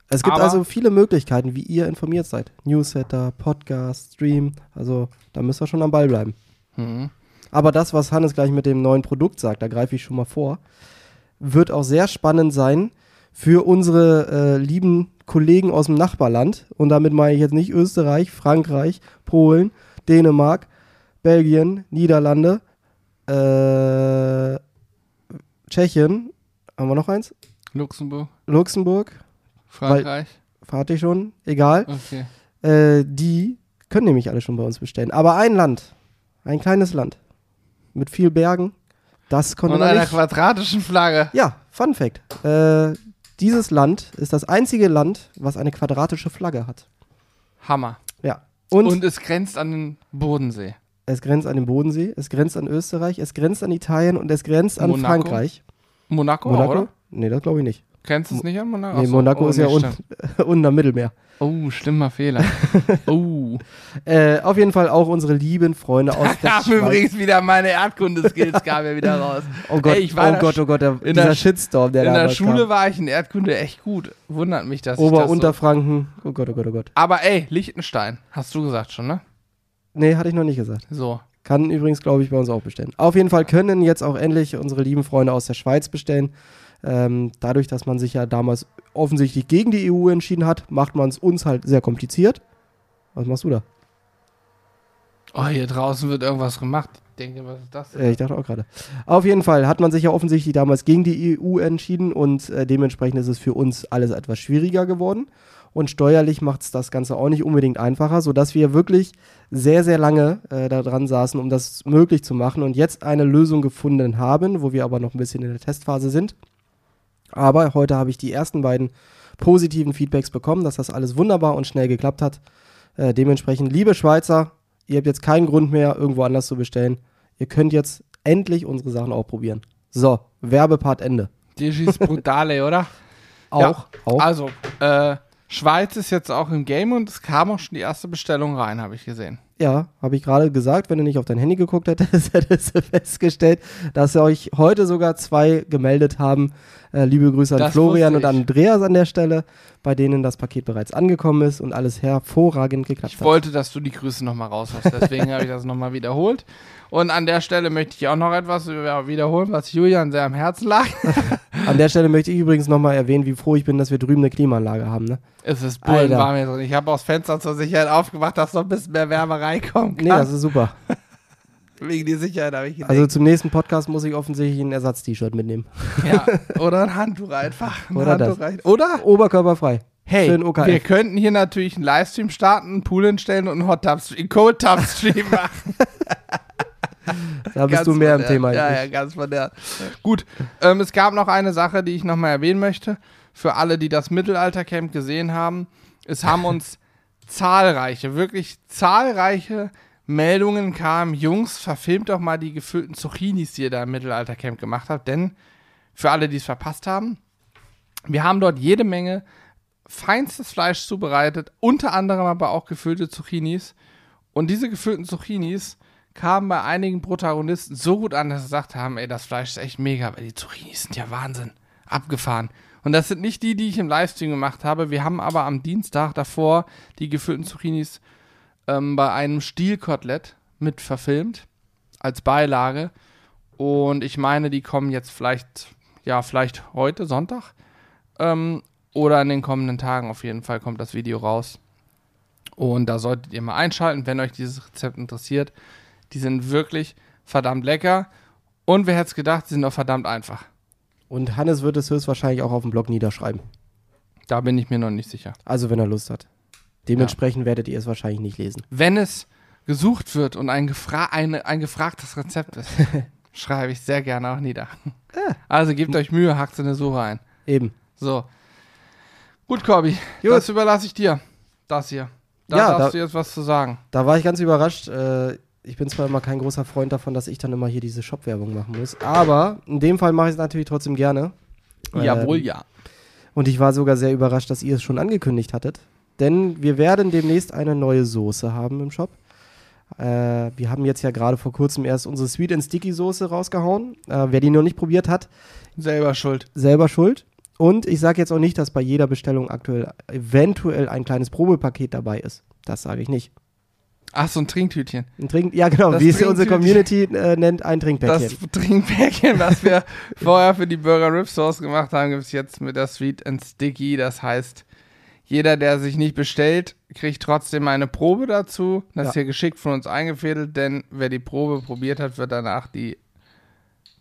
Es gibt Aber- also viele Möglichkeiten, wie ihr informiert seid. Newsletter, Podcast, Stream. Also da müsst ihr schon am Ball bleiben. Mhm. Aber das, was Hannes gleich mit dem neuen Produkt sagt, da greife ich schon mal vor, wird auch sehr spannend sein für unsere äh, lieben Kollegen aus dem Nachbarland. Und damit meine ich jetzt nicht Österreich, Frankreich, Polen, Dänemark, Belgien, Niederlande, äh, Tschechien. Haben wir noch eins? Luxemburg, Luxemburg, Frankreich. hatte ich schon, egal. Okay. Äh, die können nämlich alle schon bei uns bestellen. Aber ein Land, ein kleines Land mit viel Bergen, das konnte Und einer nicht. quadratischen Flagge. Ja, Fun Fact. Äh, dieses Land ist das einzige Land, was eine quadratische Flagge hat. Hammer. Ja. Und, Und es grenzt an den Bodensee. es grenzt an den Bodensee, es grenzt an Österreich, es grenzt an Italien und es grenzt an Monaco? Frankreich. Monaco, Monaco? oder? Nee, das glaube ich nicht. Kennst du es nicht an Monaco? Nee, so. Monaco Oh, ist ja nee, un stimmt. unten am Mittelmeer. Oh, schlimmer Fehler. oh. Äh, auf jeden Fall auch unsere lieben Freunde aus der Da Schweiz. übrigens wieder meine Erdkunde-Skills kamen ja wieder raus. Oh Gott, Ey, ich war oh Gott, oh Gott, der, in dieser Shitstorm, der In der Schule kam. war ich in Erdkunde echt gut. Wundert mich, dass Ober- das so Unterfranken. Oh Gott, oh Gott, oh Gott. Aber ey, Liechtenstein, hast du gesagt schon, ne? Nee, hatte ich noch nicht gesagt. So. Kann übrigens, glaube ich, bei uns auch bestellen. Auf jeden Fall können jetzt auch endlich unsere lieben Freunde aus der Schweiz bestellen. Ähm, dadurch, dass man sich ja damals offensichtlich gegen die EU entschieden hat, macht man es uns halt sehr kompliziert. Was machst du da? Oh, hier draußen wird irgendwas gemacht. Ich denke, was ist das? Äh, ich dachte auch gerade. Auf jeden Fall hat man sich ja offensichtlich damals gegen die EU entschieden und äh, dementsprechend ist es für uns alles etwas schwieriger geworden. Und steuerlich macht es das Ganze auch nicht unbedingt einfacher, sodass wir wirklich sehr, sehr lange äh, daran saßen, um das möglich zu machen und jetzt eine Lösung gefunden haben, wo wir aber noch ein bisschen in der Testphase sind. Aber heute habe ich die ersten beiden positiven Feedbacks bekommen, dass das alles wunderbar und schnell geklappt hat. Äh, dementsprechend, liebe Schweizer, ihr habt jetzt keinen Grund mehr, irgendwo anders zu bestellen. Ihr könnt jetzt endlich unsere Sachen auch probieren. So, Werbepart Ende. Digis Brutale, oder? Auch, Ja, auch. Also, äh, Schweiz ist jetzt auch im Game und es kam auch schon die erste Bestellung rein, habe ich gesehen. Ja, habe ich gerade gesagt, wenn du nicht auf dein Handy geguckt hättest, hättest du festgestellt, dass euch heute sogar zwei gemeldet haben. Äh, liebe Grüße an Das Florian und ich. Andreas an der Stelle, bei denen das Paket bereits angekommen ist und alles hervorragend geklappt Ich hat. wollte, dass du die Grüße nochmal raushast, deswegen habe ich das nochmal wiederholt. Und an der Stelle möchte ich auch noch etwas wiederholen, was Julian sehr am Herzen lag. An der Stelle möchte ich übrigens nochmal erwähnen, wie froh ich bin, dass wir drüben eine Klimaanlage haben. Ne? Es ist bullenwarm hier drin. Ich habe auch das Fenster zur Sicherheit aufgemacht, dass noch ein bisschen mehr Wärme reinkommen Nee, das ist super. Wegen die Sicherheit habe ich gedacht. Also zum nächsten Podcast muss ich offensichtlich ein Ersatz-T-Shirt mitnehmen. ja. Oder ein Handtuch einfach. Ein Oder das. Handtuch reicht. Oder? Oberkörperfrei. Hey, wir könnten hier natürlich einen Livestream starten, einen Pool hinstellen und einen Hot Tub, einen Cold Tub Stream machen. Da bist Ganz du mehr im. Thema. Ja, ja, ganz modern. Gut, ähm, es gab noch eine Sache, die ich nochmal erwähnen möchte. Für alle, die das Mittelaltercamp gesehen haben. Es haben uns zahlreiche, wirklich zahlreiche Meldungen kamen. Jungs, verfilmt doch mal die gefüllten Zucchinis, die ihr da im Mittelaltercamp gemacht habt. Denn für alle, die es verpasst haben, wir haben dort jede Menge feinstes Fleisch zubereitet, unter anderem aber auch gefüllte Zucchinis. Und diese gefüllten Zucchinis kamen bei einigen Protagonisten so gut an, dass sie gesagt haben, ey, das Fleisch ist echt mega, weil die Zucchinis sind ja Wahnsinn. Abgefahren. Und das sind nicht die, die ich im Livestream gemacht habe. Wir haben aber am Dienstag davor die gefüllten Zucchinis ähm, bei einem Stielkotelett mit verfilmt als Beilage. Und ich meine, die kommen jetzt vielleicht, ja, vielleicht heute, Sonntag. Ähm, oder in den kommenden Tagen auf jeden Fall kommt das Video raus. Und da solltet ihr mal einschalten, wenn euch dieses Rezept interessiert. Die sind wirklich verdammt lecker. Und wer hätte es gedacht, sie sind auch verdammt einfach. Und Hannes wird es höchstwahrscheinlich auch auf dem Blog niederschreiben. Da bin ich mir noch nicht sicher. Also wenn er Lust hat. Dementsprechend werdet ihr es wahrscheinlich nicht lesen. Wenn es gesucht wird und ein, gefra eine, ein gefragtes Rezept ist, schreibe ich sehr gerne auch nieder. Also gebt euch Mühe, hackt in eine Suche ein. Eben. So. Gut, Corby, Gut. das überlasse ich dir. Das hier. Da Ja, darfst da- du jetzt was zu sagen. Da war ich ganz überrascht. Äh, ich bin zwar immer kein großer Freund davon, dass ich dann immer hier diese Shop-Werbung machen muss. Aber in dem Fall mache ich es natürlich trotzdem gerne. Jawohl, Ähm, ja. Und ich war sogar sehr überrascht, dass ihr es schon angekündigt hattet. Denn wir werden demnächst eine neue Soße haben im Shop. Äh, wir haben jetzt ja gerade vor kurzem erst unsere Sweet and Sticky Soße rausgehauen. Äh, wer die noch nicht probiert hat, Selber schuld. selber schuld. Und ich sage jetzt auch nicht, dass bei jeder Bestellung aktuell eventuell ein kleines Probepaket dabei ist. Das sage ich nicht. Ach, so ein Trinktütchen. Ein Trink ja, genau, Das wie es unsere. Community äh, nennt, ein Trinkpäckchen. Das Trinkpäckchen, was wir vorher für die Burger Rib Sauce gemacht haben, gibt es jetzt mit der Sweet and Sticky. Das heißt, jeder, der sich nicht bestellt, kriegt trotzdem eine Probe dazu. Das Ja. ist hier geschickt von uns eingefädelt, denn wer die Probe probiert hat, wird danach die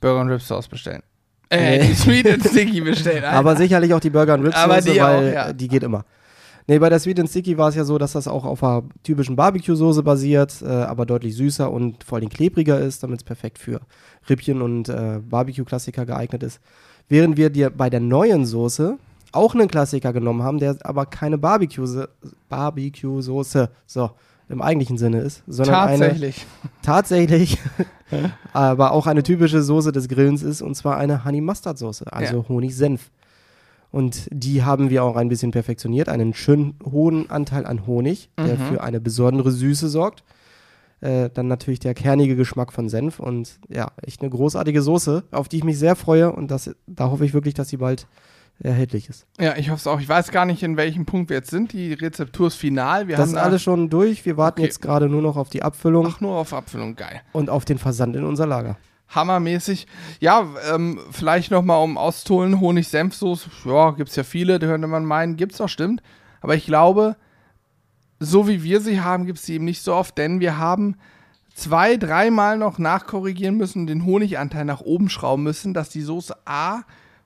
Burger and Rib Sauce bestellen. Äh, Nee. die Sweet and Sticky bestellen. Alter. Aber sicherlich auch die Burger und Aber Soße, die auch, weil ja. äh, die geht immer. Nee, bei der Sweet and Sticky war es ja so, dass das auch auf einer typischen Barbecue-Soße basiert, äh, aber deutlich süßer und vor allem klebriger ist, damit es perfekt für Rippchen und äh, Barbecue-Klassiker geeignet ist. Während wir dir bei der neuen Soße auch einen Klassiker genommen haben, der aber keine Barbecue-Soße Barbecue so im eigentlichen Sinne ist, sondern eine Tatsächlich. tatsächlich, aber auch eine typische Soße des Grillens ist, und zwar eine Honey Mustard Soße, also Honig-Senf. Und die haben wir auch ein bisschen perfektioniert, einen schönen hohen Anteil an Honig, der Mhm. für eine besondere Süße sorgt. Äh, dann natürlich der kernige Geschmack von Senf und ja, echt eine großartige Soße, auf die ich mich sehr freue und das, da hoffe ich wirklich, dass sie bald erhältlich ist. Ja, ich hoffe es auch. Ich weiß gar nicht, in welchem Punkt wir jetzt sind. Die Rezeptur ist final. Wir das haben ist da- alles schon durch. Wir warten Okay. jetzt gerade nur noch auf die Abfüllung Ach, nur auf Abfüllung. Geil. und auf den Versand in unser Lager. hammermäßig. Ja, ähm, vielleicht nochmal um auszuholen, Honig-Senfsoße, ja, gibt's ja viele, da könnte man meinen, gibt's auch, stimmt. Aber ich glaube, so wie wir sie haben, gibt's sie eben nicht so oft, denn wir haben zwei, dreimal noch nachkorrigieren müssen den Honiganteil nach oben schrauben müssen, dass die Soße A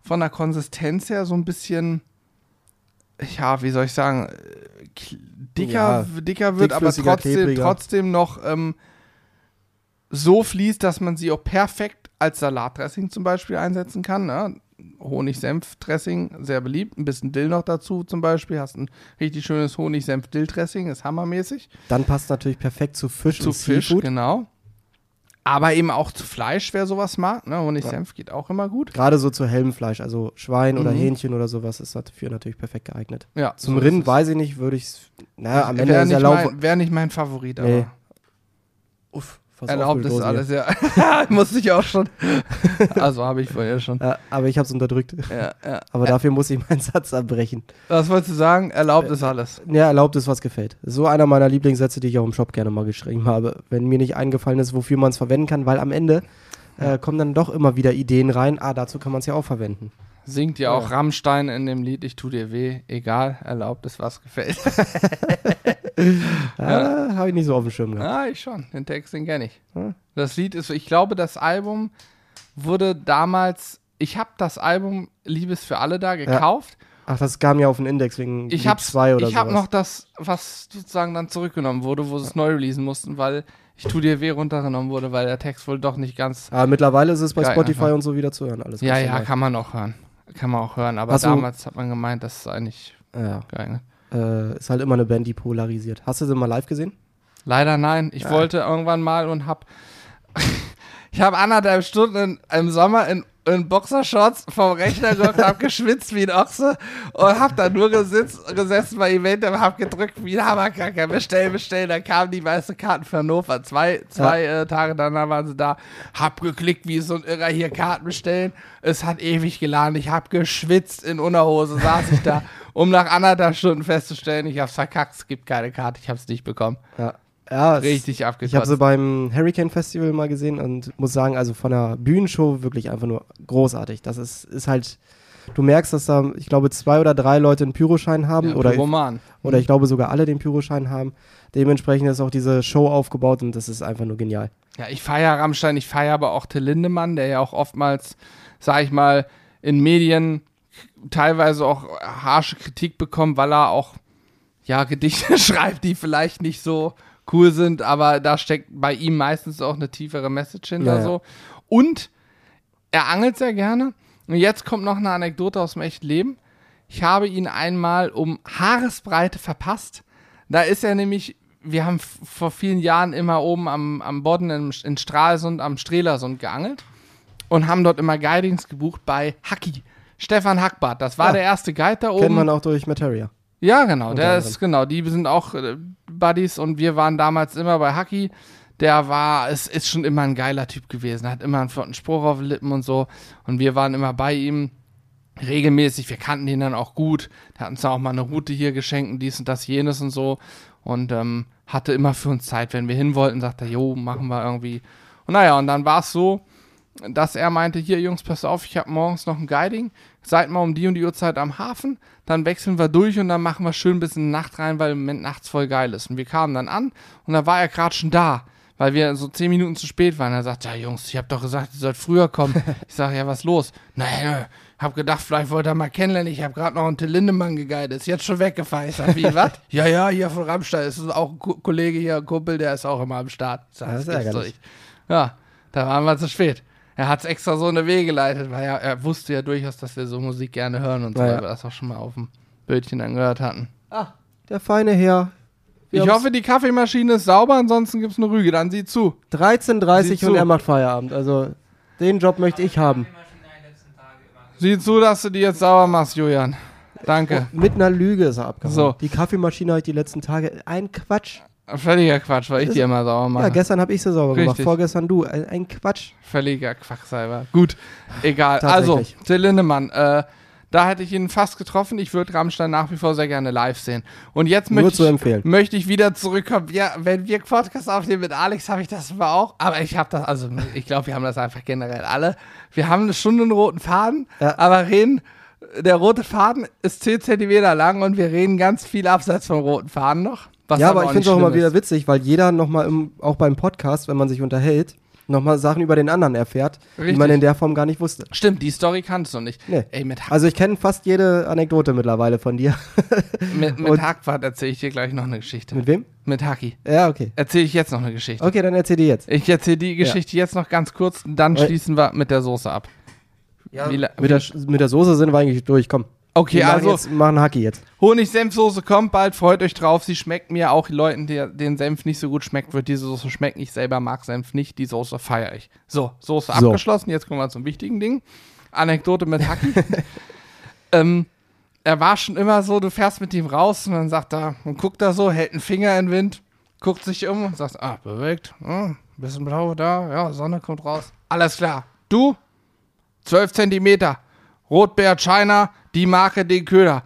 von der Konsistenz her so ein bisschen, ja, wie soll ich sagen, äh, dicker, dicker wird, aber trotzdem, klebriger. trotzdem noch ähm, so fließt, dass man sie auch perfekt als Salatdressing zum Beispiel einsetzen kann. Ne? Honig-Senf-Dressing, sehr beliebt. Ein bisschen Dill noch dazu zum Beispiel. Hast ein richtig schönes Honig-Senf-Dill-Dressing, ist hammermäßig. Dann passt natürlich perfekt zu Fisch Zu und Fisch, Seafood. genau. Aber eben auch zu Fleisch, wer sowas mag. Ne? Honig-Senf geht auch immer gut. Gerade so zu hellem Fleisch, also Schwein oder Mhm. Hähnchen oder sowas ist dafür natürlich perfekt geeignet. Ja, Zum so Rind weiß ich nicht, würde ich es. Naja, am Ende Wäre ist ja nicht, Lauf. mein, wär nicht mein Favorit, Nee. aber Uff, fast Erlaubt ist hier. alles, ja. Musste ich auch schon. Also habe ich vorher schon. Ja, aber ich habe es unterdrückt. Ja, ja. Aber dafür muss ich meinen Satz abbrechen. Was wolltest du sagen? Erlaubt ist alles. Ja, erlaubt ist, was gefällt. So einer meiner Lieblingssätze, die ich auch im Shop gerne mal geschrieben habe. Wenn mir nicht eingefallen ist, wofür man es verwenden kann, weil am Ende äh, kommen dann doch immer wieder Ideen rein. Ah, dazu kann man es ja auch verwenden. Singt ja auch Rammstein in dem Lied Ich tu dir weh. Egal, erlaubt ist, was gefällt. Ja, habe ich nicht so auf dem Schirm gehabt. Ah, ich schon. Den Text, den kenne ich. Ja. Das Lied ist, ich glaube, das Album wurde damals, ich habe das Album Liebes für alle da gekauft. Ach, das kam ja auf den Index wegen Ich habe zwei oder ich hab sowas. noch das, was sozusagen dann zurückgenommen wurde, wo sie es neu releasen mussten, weil ich tu dir weh runtergenommen wurde, weil der Text wohl doch nicht ganz. Aber mittlerweile ist es bei Spotify einfach. und so wieder zu hören. Alles Ja, ja, kann man auch hören. Kann man auch hören. Aber Hast damals hat man gemeint, das ist eigentlich ja. geeignet. Äh, ist halt immer eine Band, die polarisiert. Hast du sie mal live gesehen? Leider nein. Ich wollte irgendwann mal und hab. ich habe anderthalb Stunden im Sommer in, in Boxershorts vom Rechner gehockt, hab geschwitzt wie ein Ochse und hab da nur gesitzt, gesessen bei Event und hab gedrückt wie ein Hammerkacker. Bestell, bestell. Dann kamen die meisten Karten für Hannover. Zwei, zwei äh, Tage danach waren sie da. Hab geklickt wie so ein Irrer hier Karten bestellen. Es hat ewig geladen. Ich hab geschwitzt in Unterhose, saß ich da, um nach anderthalb Stunden festzustellen, ich hab's verkackt, es gibt keine Karte, ich hab's nicht bekommen. Ja. Ja, Richtig Ich habe abgekotzt. sie beim Hurricane Festival mal gesehen und muss sagen, also von der Bühnenshow wirklich einfach nur großartig. Das ist, ist halt, du merkst, dass da, ich glaube, zwei oder drei Leute einen Pyroschein haben ja, oder, Roman. oder ich glaube sogar alle den Pyroschein haben. Dementsprechend ist auch diese Show aufgebaut und das ist einfach nur genial. Ja, ich feiere Rammstein, ich feiere aber auch Till Lindemann, der ja auch oftmals, sag ich mal, in Medien teilweise auch harsche Kritik bekommt, weil er auch ja Gedichte schreibt, die vielleicht nicht so cool sind, aber da steckt bei ihm meistens auch eine tiefere Message hinter Ja, ja. so. Und er angelt sehr gerne. Und jetzt kommt noch eine Anekdote aus dem echten Leben. Ich habe ihn einmal um Haaresbreite verpasst. Da ist er nämlich, wir haben vor vielen Jahren immer oben am, am Bodden in, in Stralsund, am Strelasund geangelt und haben dort immer Guidings gebucht bei Hacki. Stefan Hackbart, das war Ah. der erste Guide da Kennt oben. man auch durch Materia. Ja, genau, der ist genau, die sind auch äh, Buddies und wir waren damals immer bei Haki. Der war, es ist schon immer ein geiler Typ gewesen, hat immer einen flotten Spruch auf den Lippen und so und wir waren immer bei ihm regelmäßig, wir kannten ihn dann auch gut. Der hat uns auch mal eine Route hier geschenkt dies und das, jenes und so und ähm, hatte immer für uns Zeit, wenn wir hin wollten, sagte er, jo, machen wir irgendwie. Und naja, und dann war es so, dass er meinte, hier Jungs, pass auf, ich habe morgens noch ein Guiding, seid mal um die und die Uhrzeit am Hafen, dann wechseln wir durch und dann machen wir schön bis in die Nacht rein, weil im Moment nachts voll geil ist. Und wir kamen dann an und da war er gerade schon da, weil wir so zehn Minuten zu spät waren. Er sagt, ja Jungs, ich habe doch gesagt, ihr sollt früher kommen. Ich sage, ja, was los? Nein, hab gedacht, vielleicht wollt ihr mal kennenlernen. Ich habe gerade noch einen Till Lindemann geguidet, ist jetzt schon weggefahren. Ich sag, wie, was? ja, ja, hier von Rammstein, ist auch ein Ko- Kollege hier, ein Kumpel, der ist auch immer am Start. Sag, das ist ärgerlich. Ja, da waren wir zu spät. Er hat es extra so eine Wege geleitet, weil er, er wusste ja durchaus, dass wir so Musik gerne hören und so, Ja, weil wir das auch schon mal auf dem Bildchen dann gehört hatten. Der feine Herr. Wir ich hoffe, die Kaffeemaschine ist sauber, ansonsten gibt es eine Rüge, dann sieh zu. 13.30 Sieh und er macht Feierabend. Also den Job möchte ich haben. Sieh zu, dass du die jetzt sauber machst, Julian. Danke. Mit einer Lüge ist er abgehauen. So. Die Kaffeemaschine habe ich die letzten Tage. Ein Quatsch. Völliger Quatsch, weil ich die immer sauber mache. Ja, gestern habe ich sie sauber gemacht. Richtig. Vorgestern du. Ein, ein Quatsch. Völliger Quacksalber. Gut, egal. Also. Till Lindemann, äh, da hätte ich ihn fast getroffen. Ich würde Rammstein nach wie vor sehr gerne live sehen. Und jetzt möchte ich, möchte ich wieder zurückkommen. Ja, wenn wir Podcast aufnehmen mit Alex, habe ich das aber auch. Aber ich habe das, also ich glaube, wir haben das einfach generell alle. Wir haben schon einen roten Faden, Ja. aber reden, der rote Faden ist 10 Zentimeter lang und wir reden ganz viel abseits vom roten Faden noch. Was ja, aber ich finde es auch immer wieder witzig, weil jeder nochmal, im, auch beim Podcast, wenn man sich unterhält, nochmal Sachen über den anderen erfährt, die Richtig. man in der Form gar nicht wusste. Stimmt, die Story kannst du nicht. Nee. Ey, mit, Also ich kenne fast jede Anekdote mittlerweile von dir. mit, mit Hackwart erzähle ich dir gleich noch eine Geschichte. Mit wem? Mit Haki. Ja, okay. Erzähle ich jetzt noch eine Geschichte. Okay, dann erzähl die jetzt. Ich erzähle die Geschichte jetzt noch ganz kurz und dann Weil- schließen wir mit der Soße ab. La- Mit der, mit der Soße sind wir eigentlich durch. Komm. Okay, machen also jetzt, machen Hacki jetzt. Honig-Senfsoße kommt bald, freut euch drauf. Sie schmeckt mir auch Leuten, die den Senf nicht so gut schmeckt, wird diese Soße schmecken. Ich selber mag Senf nicht, die Soße feiere ich. So, Soße So. abgeschlossen. Jetzt kommen wir zum wichtigen Ding. Anekdote mit Haki. ähm, er war schon immer so, du fährst mit ihm raus und dann sagt er und guckt er so, hält einen Finger in den Wind. guckt sich um und sagt, ah, bewegt, hm, bisschen blau da, ja, Sonne kommt raus. Alles klar. Du, 12 Zentimeter, Rotbeer China, die Marke, den Köder.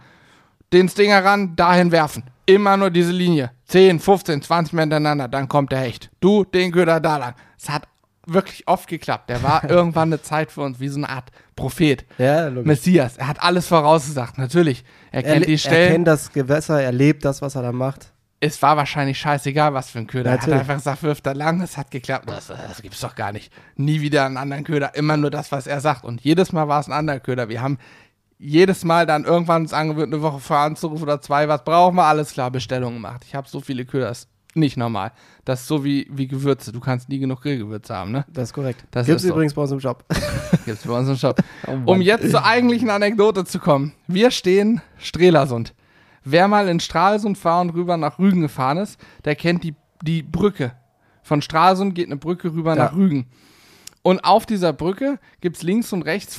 Den Stinger ran, dahin werfen. Immer nur diese Linie. 10, 15, 20 Mal hintereinander, dann kommt der Hecht. Du, den Köder da lang. Es hat wirklich oft geklappt. Der war irgendwann eine Zeit für uns wie so eine Art Prophet. Ja. Messias. Er hat alles vorausgesagt, natürlich. Er kennt er, die er Stellen. kennt das Gewässer, er lebt das, was er da macht. es war wahrscheinlich scheißegal, was für ein Köder. Er hat Natürlich. einfach gesagt, wirft er lang, es hat geklappt. Das, das gibt's doch gar nicht. Nie wieder einen anderen Köder, immer nur das, was er sagt. Und jedes Mal war es ein anderer Köder. Wir haben jedes Mal dann irgendwann uns angewöhnt, eine Woche vorher anzurufen oder zwei, was brauchen wir? Alles klar, Bestellung gemacht. Ich habe so viele Köder, das ist nicht normal. Das ist so wie, wie Gewürze. Du kannst nie genug Grillgewürze haben, ne? Das ist korrekt. Das Gibt's ist so. übrigens bei uns im Shop. Gibt's bei uns im Shop. Oh. Um jetzt zur eigentlichen Anekdote zu kommen. Wir stehen Strelasund. Wer mal in Stralsund war und rüber nach Rügen gefahren ist, der kennt die, die Brücke. Von Stralsund geht eine Brücke rüber Ja. nach Rügen. Und auf dieser Brücke gibt es links und rechts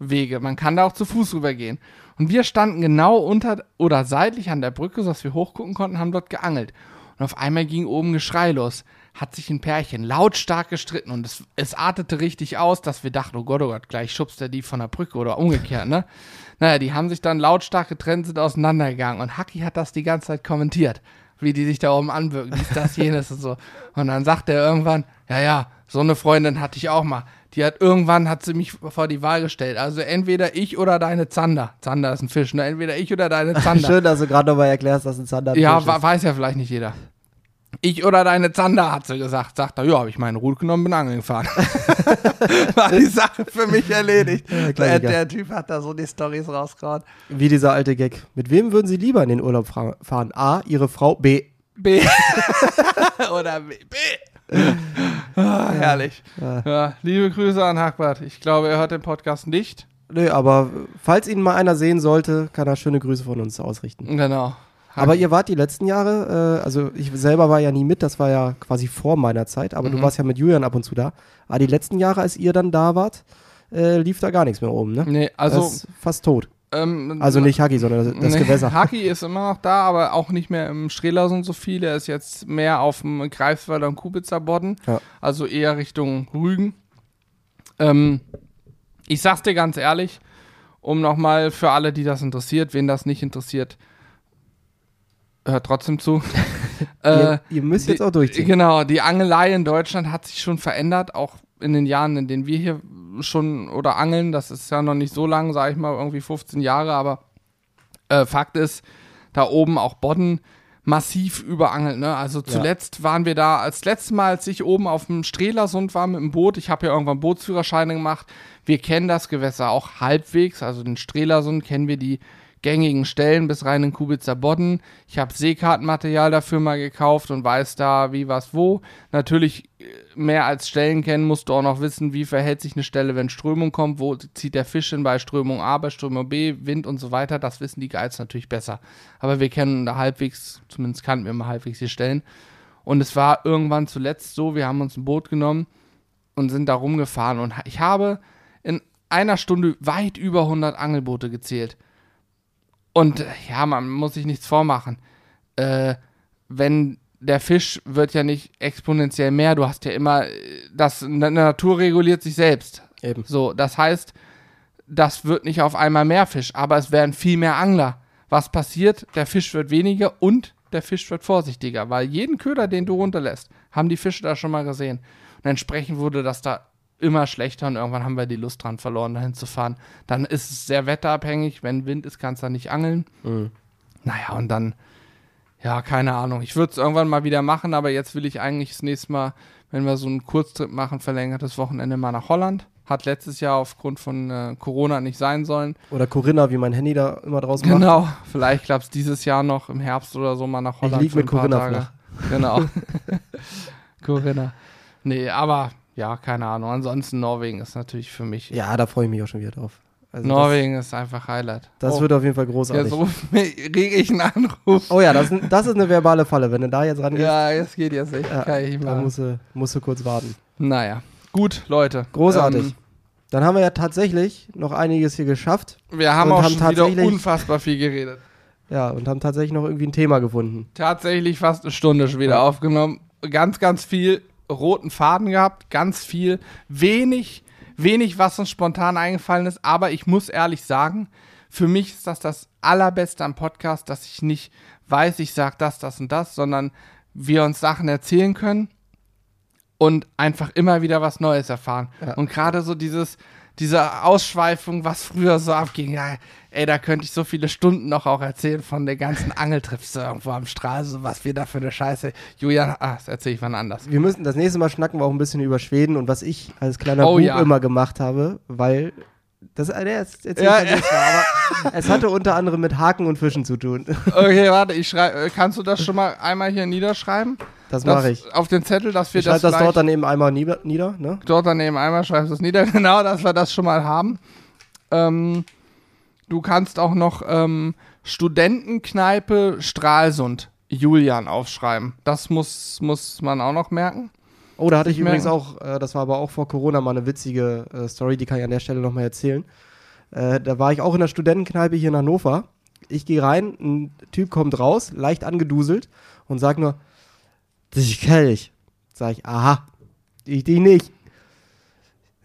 Fußgängerwege. Man kann da auch zu Fuß rübergehen. Und wir standen genau unter oder seitlich an der Brücke, sodass wir hochgucken konnten, haben dort geangelt. Und auf einmal ging oben Geschrei los. Hat sich ein Pärchen lautstark gestritten und es, es artete richtig aus, dass wir dachten, oh Gott, oh Gott, gleich schubst er die von der Brücke oder umgekehrt, ne? Naja, die haben sich dann lautstark getrennt, sind auseinandergegangen und Haki hat das die ganze Zeit kommentiert, wie die sich da oben anwirken, dies, das, jenes und so. Und dann sagt er irgendwann, ja, ja, so eine Freundin hatte ich auch mal. Die hat irgendwann, hat sie mich vor die Wahl gestellt. Also entweder ich oder deine Zander. Zander ist ein Fisch, ne? Entweder ich oder deine Zander. Schön, dass du gerade nochmal erklärst, dass ein Zander ein Ja, Fisch ist. weiß ja vielleicht nicht jeder. Ich oder deine Zander, hat sie gesagt. Sagt er, ja, habe ich meine Rute genommen, bin angeln gefahren. War die Sache für mich erledigt. der, Klassiker. der Typ hat da so die Storys rausgehauen. Wie dieser alte Gag. Mit wem würden Sie lieber in den Urlaub fahren? A, Ihre Frau. B, B. oder B. B. Ah, herrlich. Ja. Ja, liebe Grüße an Hackbart. Ich glaube, er hört den Podcast nicht. Nö, aber falls ihn mal einer sehen sollte, kann er schöne Grüße von uns ausrichten. Genau. Aber ihr wart die letzten Jahre, äh, also ich selber war ja nie mit, das war ja quasi vor meiner Zeit, aber Mhm. du warst ja mit Julian ab und zu da. Aber die letzten Jahre, als ihr dann da wart, äh, lief da gar nichts mehr oben, ne? Nee, also. das ist fast tot. ähm, Also nicht Hagi, sondern das, das Nee, Gewässer. Haki ist immer noch da, aber auch nicht mehr im Strelasund so viel. Er ist jetzt mehr auf dem Greifswalder und Kubitzer Bodden. Ja. Also eher Richtung Rügen. Ähm, ich sag's dir ganz ehrlich, um nochmal für alle, die das interessiert, wen das nicht interessiert, hört trotzdem zu. äh, ihr, ihr müsst die- jetzt auch durchziehen. Genau, die Angelei in Deutschland hat sich schon verändert, auch in den Jahren, in denen wir hier schon oder angeln. Das ist ja noch nicht so lang, sage ich mal, irgendwie 15 Jahre, aber äh, Fakt ist, da oben auch Bodden massiv überangelt. Ne? Also zuletzt waren wir da, als letztes Mal, als ich oben auf dem Strelasund war mit dem Boot, ich habe ja irgendwann Bootsführerscheine gemacht, wir kennen das Gewässer auch halbwegs, also den Strelasund kennen wir die gängigen Stellen bis rein in Kubitzer Bodden. Ich habe Seekartenmaterial dafür mal gekauft und weiß da, wie, was, wo. Natürlich äh, mehr als Stellen kennen, musst du auch noch wissen, wie verhält sich eine Stelle, wenn Strömung kommt, wo zieht der Fisch hin bei Strömung A, bei Strömung B, Wind und so weiter. Das wissen die Guides natürlich besser. Aber wir kennen da halbwegs, zumindest kannten wir mal halbwegs die Stellen. Und es war irgendwann zuletzt so, wir haben uns ein Boot genommen und sind da rumgefahren. Und ich habe in einer Stunde weit über 100 Angelboote gezählt. Und ja, man muss sich nichts vormachen. Äh, wenn der Fisch wird ja nicht exponentiell mehr, du hast ja immer, äh, das Natur reguliert sich selbst. Eben. So, das heißt, das wird nicht auf einmal mehr Fisch, aber es werden viel mehr Angler. Was passiert? Der Fisch wird weniger und der Fisch wird vorsichtiger, weil jeden Köder, den du runterlässt, haben die Fische da schon mal gesehen. Und entsprechend wurde das da immer schlechter und irgendwann haben wir die Lust dran verloren, dahin zu fahren. Dann ist es sehr wetterabhängig. Wenn Wind ist, kannst du da nicht angeln. Mhm. Naja, und dann, ja, keine Ahnung. Ich würde es irgendwann mal wieder machen, aber jetzt will ich eigentlich das nächste Mal, wenn wir so einen Kurztrip machen, verlängertes Wochenende mal nach Holland. Hat letztes Jahr aufgrund von äh, Corona nicht sein sollen. Oder Corinna, wie mein Handy da immer draußen macht. Genau, vielleicht klappt es dieses Jahr noch im Herbst oder so mal nach Ich Holland. lieg für mit Corinna flach. Genau. Corinna. Nee, aber ja, keine Ahnung. Ansonsten Norwegen ist natürlich für mich. Ja, da freue ich mich auch schon wieder drauf. Also Norwegen ist einfach Highlight. Das, das oh, wird auf jeden Fall großartig. jetzt ruf ich einen Anruf. Oh ja, das, ist- das ist eine verbale Falle. Wenn du da jetzt rangehst, Ja, jetzt geht jetzt nicht. ja, Kann ich nicht machen. musst du, musst du kurz warten. Naja, gut, Leute. Großartig. Ähm, Dann haben wir ja tatsächlich noch einiges hier geschafft. wir haben auch haben schon wieder unfassbar viel geredet. Ja, und haben tatsächlich noch irgendwie ein Thema gefunden. Tatsächlich fast eine Stunde schon wieder Ja. aufgenommen. Ganz, ganz viel roten Faden gehabt, ganz viel, wenig, wenig, was uns spontan eingefallen ist. Aber ich muss ehrlich sagen, für mich ist das das Allerbeste am Podcast, dass ich nicht weiß, ich sage das, das und das, sondern wir uns Sachen erzählen können und einfach immer wieder was Neues erfahren. Ja. Und gerade so dieses, diese Ausschweifung, was früher so abging, ja, ey, da könnte ich so viele Stunden noch auch erzählen von der ganzen Angeltrips irgendwo am Strahl, so was wir da für eine Scheiße. Julian, ah, das erzähle ich wann anders. Wir müssen das nächste Mal schnacken wir auch ein bisschen über Schweden und was ich als kleiner Oh Bub ja. immer gemacht habe, weil das äh, der erzählt Ja, ja, Mal, aber es hatte unter anderem mit Haken und Fischen zu tun. Okay, warte, ich schreibe, kannst du das schon mal einmal hier niederschreiben? Das Das- mache ich. Auf den Zettel, dass wir Ich das, das, gleich- dort dann eben einmal nieder, ne? dort daneben einmal schreibst du es nieder, genau, dass wir das schon mal haben. Ähm, du kannst auch noch ähm, Studentenkneipe Stralsund Julian aufschreiben. Das muss, muss man auch noch merken. Oh, da hatte ich übrigens auch, äh, das war aber auch vor Corona mal eine witzige äh, Story, die kann ich an der Stelle nochmal erzählen. Äh, da war ich auch in der Studentenkneipe hier in Hannover. Ich gehe rein, ein Typ kommt raus, leicht angeduselt und sagt nur, dich kenn ich. Sag ich, aha, ich dich nicht.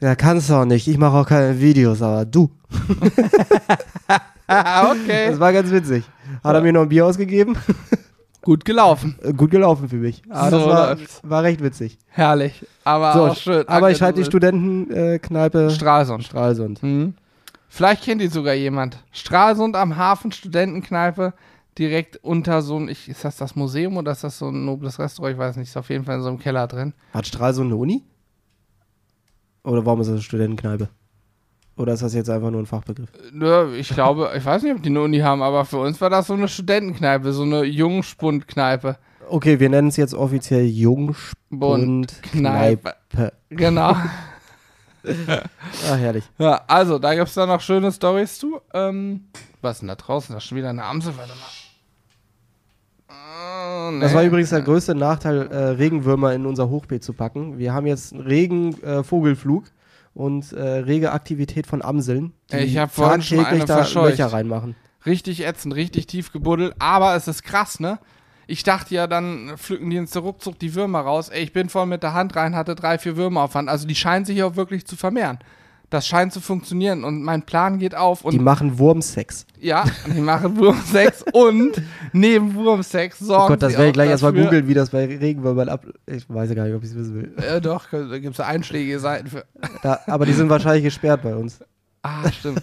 Ja, kannst du auch nicht. Ich mache auch keine Videos, aber du. okay. Das war ganz witzig. Hat er mir noch ein Bier ausgegeben? Gut gelaufen. Gut gelaufen für mich. Aber So das war, war recht witzig. Herrlich. Aber So, auch schön. aber ich schreibe die. Studentenkneipe Stralsund. Stralsund. Mhm. Vielleicht kennt ihn sogar jemand. Stralsund am Hafen, Studentenkneipe, direkt unter so ein, ich, ist das das Museum oder ist das so ein nobles Restaurant? Ich weiß nicht, ist auf jeden Fall in so einem Keller drin. Hat Stralsund eine Uni? Oder warum ist das eine Studentenkneipe? Oder ist das jetzt einfach nur ein Fachbegriff? Nö, Ich glaube, ich weiß nicht, ob die eine Uni haben, aber für uns war das so eine Studentenkneipe, so eine Jungspundkneipe. Okay, wir nennen es jetzt offiziell Jungspund Kneipe. Kneipe. Genau. Ah, herrlich. ja, also, da gibt es dann noch schöne Stories zu. Ähm, was ist denn da draußen? Da ist schon wieder eine Amsel, warte mal. Äh, Das nee. war übrigens der größte Nachteil, äh, Regenwürmer in unser Hochbeet zu packen. Wir haben jetzt einen regen äh, und äh, rege Aktivität von Amseln, die Ich hab vorhin schon eine da verscheucht. Löcher reinmachen. Richtig ätzend, richtig tief gebuddelt, aber es ist krass, ne? Ich dachte ja, dann pflücken die uns so ruckzuck die Würmer raus. Ey, ich bin voll mit der Hand rein, hatte drei, vier Würmer auf Hand. Also die scheinen sich auch wirklich zu vermehren. Das scheint zu funktionieren und mein Plan geht auf. Und Die machen Wurmsex. ja, die machen Wurmsex und neben Wurmsex sorgen Oh Gott, das werde ich gleich erstmal googeln, wie das bei Regenwürmern ab. Ich weiß ja gar nicht, ob ich es wissen will. Äh, doch, da gibt es einschlägige Seiten für. Da, aber die sind wahrscheinlich gesperrt bei uns. Ah, stimmt.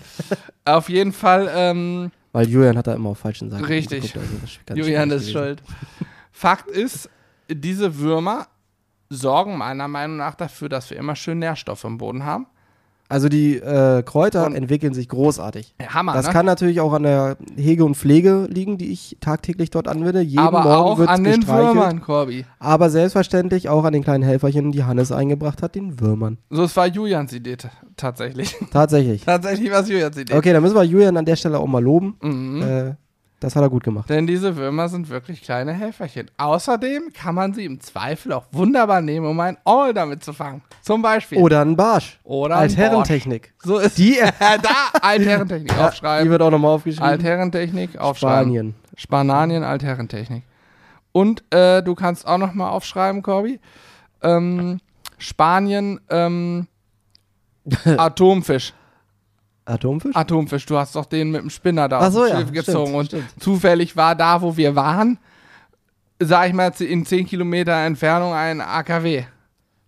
Auf jeden Fall, ähm, Weil Julian hat da immer auf falschen Seiten Richtig. geguckt, also ist Julian ist gewesen. schuld. Fakt ist, diese Würmer sorgen meiner Meinung nach dafür, dass wir immer schön Nährstoffe im Boden haben. Also die äh, Kräuter Und- entwickeln sich großartig. Hammer, Das ne? kann natürlich auch an der Hege und Pflege liegen, die ich tagtäglich dort anwende. Jeden aber Morgen auch wird an den. Würmern, Corby. Aber selbstverständlich auch an den kleinen Helferchen, die Hannes eingebracht hat, den Würmern. So, es war Julians Idee tatsächlich. Tatsächlich. tatsächlich war es Julians Idee. Okay, dann müssen wir Julian an der Stelle auch mal loben. Mhm. Äh, das hat er gut gemacht. Denn diese Würmer sind wirklich kleine Helferchen. Außerdem kann man sie im Zweifel auch wunderbar nehmen, um ein All damit zu fangen. Zum Beispiel. Oder ein Barsch. Oder ein Altherrentechnik. So ist Die, da, Altherrentechnik die aufschreiben. wird auch nochmal aufgeschrieben. Altherrentechnik aufschreiben. Spanien. Spanien, Altherrentechnik. Und äh, du kannst auch noch mal aufschreiben, Corby. Ähm, Spanien, ähm, Atomfisch. Atomfisch? Atomfisch, du hast doch den mit dem Spinner da Ach so, dem ja, Schiff stimmt, gezogen. und stimmt. zufällig war da, wo wir waren, sag ich mal, in 10 Kilometer Entfernung ein AKW.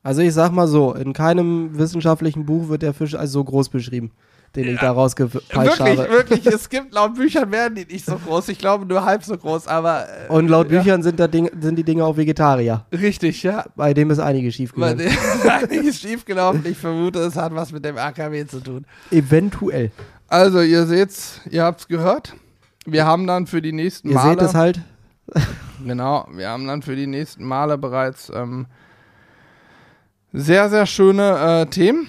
Also ich sag mal so, in keinem wissenschaftlichen Buch wird der Fisch als so groß beschrieben, den ich da rausgepeitscht Wirklich, habe. wirklich. Es gibt laut Büchern werden die nicht so groß. Ich glaube nur halb so groß, aber äh, Und laut ja, Büchern sind, da Ding, sind die Dinge auch Vegetarier. richtig, ja. Bei dem ist einiges Weil schiefgegangen. einiges ist schiefgelaufen. Ich vermute, es hat was mit dem AKW zu tun. Eventuell. Also, ihr seht's, ihr habt's gehört. Wir haben dann für die nächsten Ihr Male. seht es halt. Genau, wir haben dann für die nächsten Male bereits ähm, sehr, sehr schöne äh, Themen.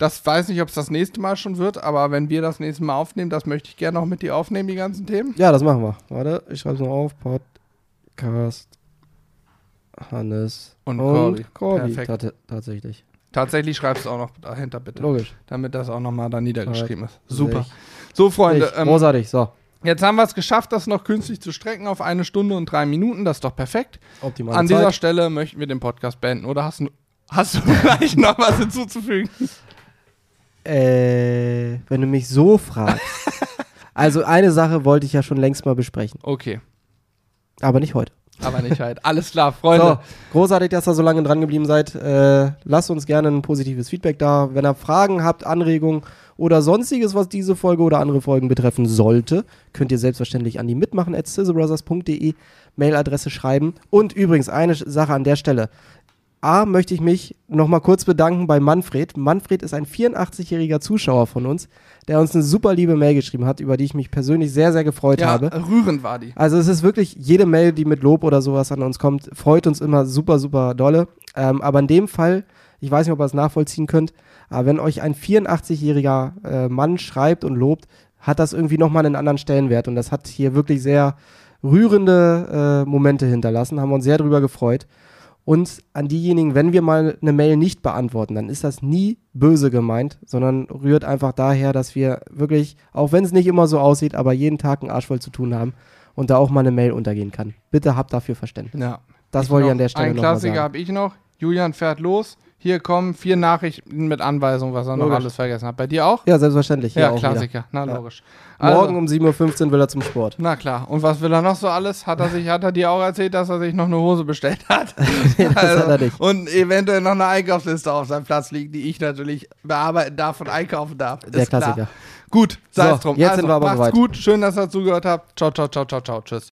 Das weiß nicht, ob es das nächste Mal schon wird, aber wenn wir das nächste Mal aufnehmen, das möchte ich gerne noch mit dir aufnehmen, die ganzen Themen. Ja, das machen wir. Warte, ich schreibe es noch auf. Podcast. Hannes Und Corby. Corby. Perfekt. Tat- tatsächlich. Tatsächlich schreibst du auch noch dahinter, bitte. Logisch. Damit das auch nochmal da niedergeschrieben ist. Super. So, Freunde, ähm, Großartig. So. Jetzt haben wir es geschafft, das noch künstlich zu strecken auf eine Stunde und drei Minuten. Das ist doch perfekt. Optimal. An dieser Stelle möchten wir den Podcast beenden. Oder hast du, hast du vielleicht noch was hinzuzufügen? Äh, wenn du mich so fragst. also eine Sache wollte ich ja schon längst mal besprechen, Okay, aber nicht heute. aber nicht halt. Alles klar, Freunde. So, großartig, dass ihr so lange dran geblieben seid. Äh, lasst uns gerne ein positives Feedback da. Wenn ihr Fragen habt, Anregungen oder sonstiges, was diese Folge oder andere Folgen betreffen sollte, könnt ihr selbstverständlich an die mitmachen at Mailadresse schreiben. Und übrigens eine Sache an der Stelle. A, möchte ich mich nochmal kurz bedanken bei Manfred. Manfred ist ein 84-jähriger Zuschauer von uns, der uns eine super liebe Mail geschrieben hat, über die ich mich persönlich sehr, sehr gefreut Ja, habe. rührend war die. Also es ist wirklich, jede Mail, die mit Lob oder sowas an uns kommt, freut uns immer super, super dolle. Ähm, aber in dem Fall, ich weiß nicht, ob ihr es nachvollziehen könnt, aber wenn euch ein 84-jähriger äh, Mann schreibt und lobt, hat das irgendwie nochmal einen anderen Stellenwert. Und das hat hier wirklich sehr rührende äh, Momente hinterlassen, haben wir uns sehr drüber gefreut. Und an diejenigen, wenn wir mal eine Mail nicht beantworten, dann ist das nie böse gemeint, sondern rührt einfach daher, dass wir wirklich, auch wenn es nicht immer so aussieht, aber jeden Tag einen Arsch voll zu tun haben und da auch mal eine Mail untergehen kann. Bitte habt dafür Verständnis. Ja. Das wollte ich noch- an der Stelle Ein noch Klassiker habe ich noch. Julian fährt los. Hier kommen vier Nachrichten mit Anweisung, was er noch alles vergessen hat. Bei dir auch? Ja, selbstverständlich. hier Ja, auch wieder. Klassiker. Na, Ja. logisch. Morgen Also, um 7.15 Uhr will er zum Sport. na klar. Und was will er noch so alles? Hat er, sich, hat er dir auch erzählt, dass er sich noch eine Hose bestellt hat? Nee, das hat er nicht. Und eventuell noch eine Einkaufsliste auf seinem Platz liegt, die ich natürlich bearbeiten darf und einkaufen darf. Der Ist klar. Klassiker. Gut, sei So, es drum. jetzt also, sind wir aber macht's soweit. gut. Schön, dass ihr zugehört habt. Ciao, ciao, ciao, ciao, ciao. Tschüss.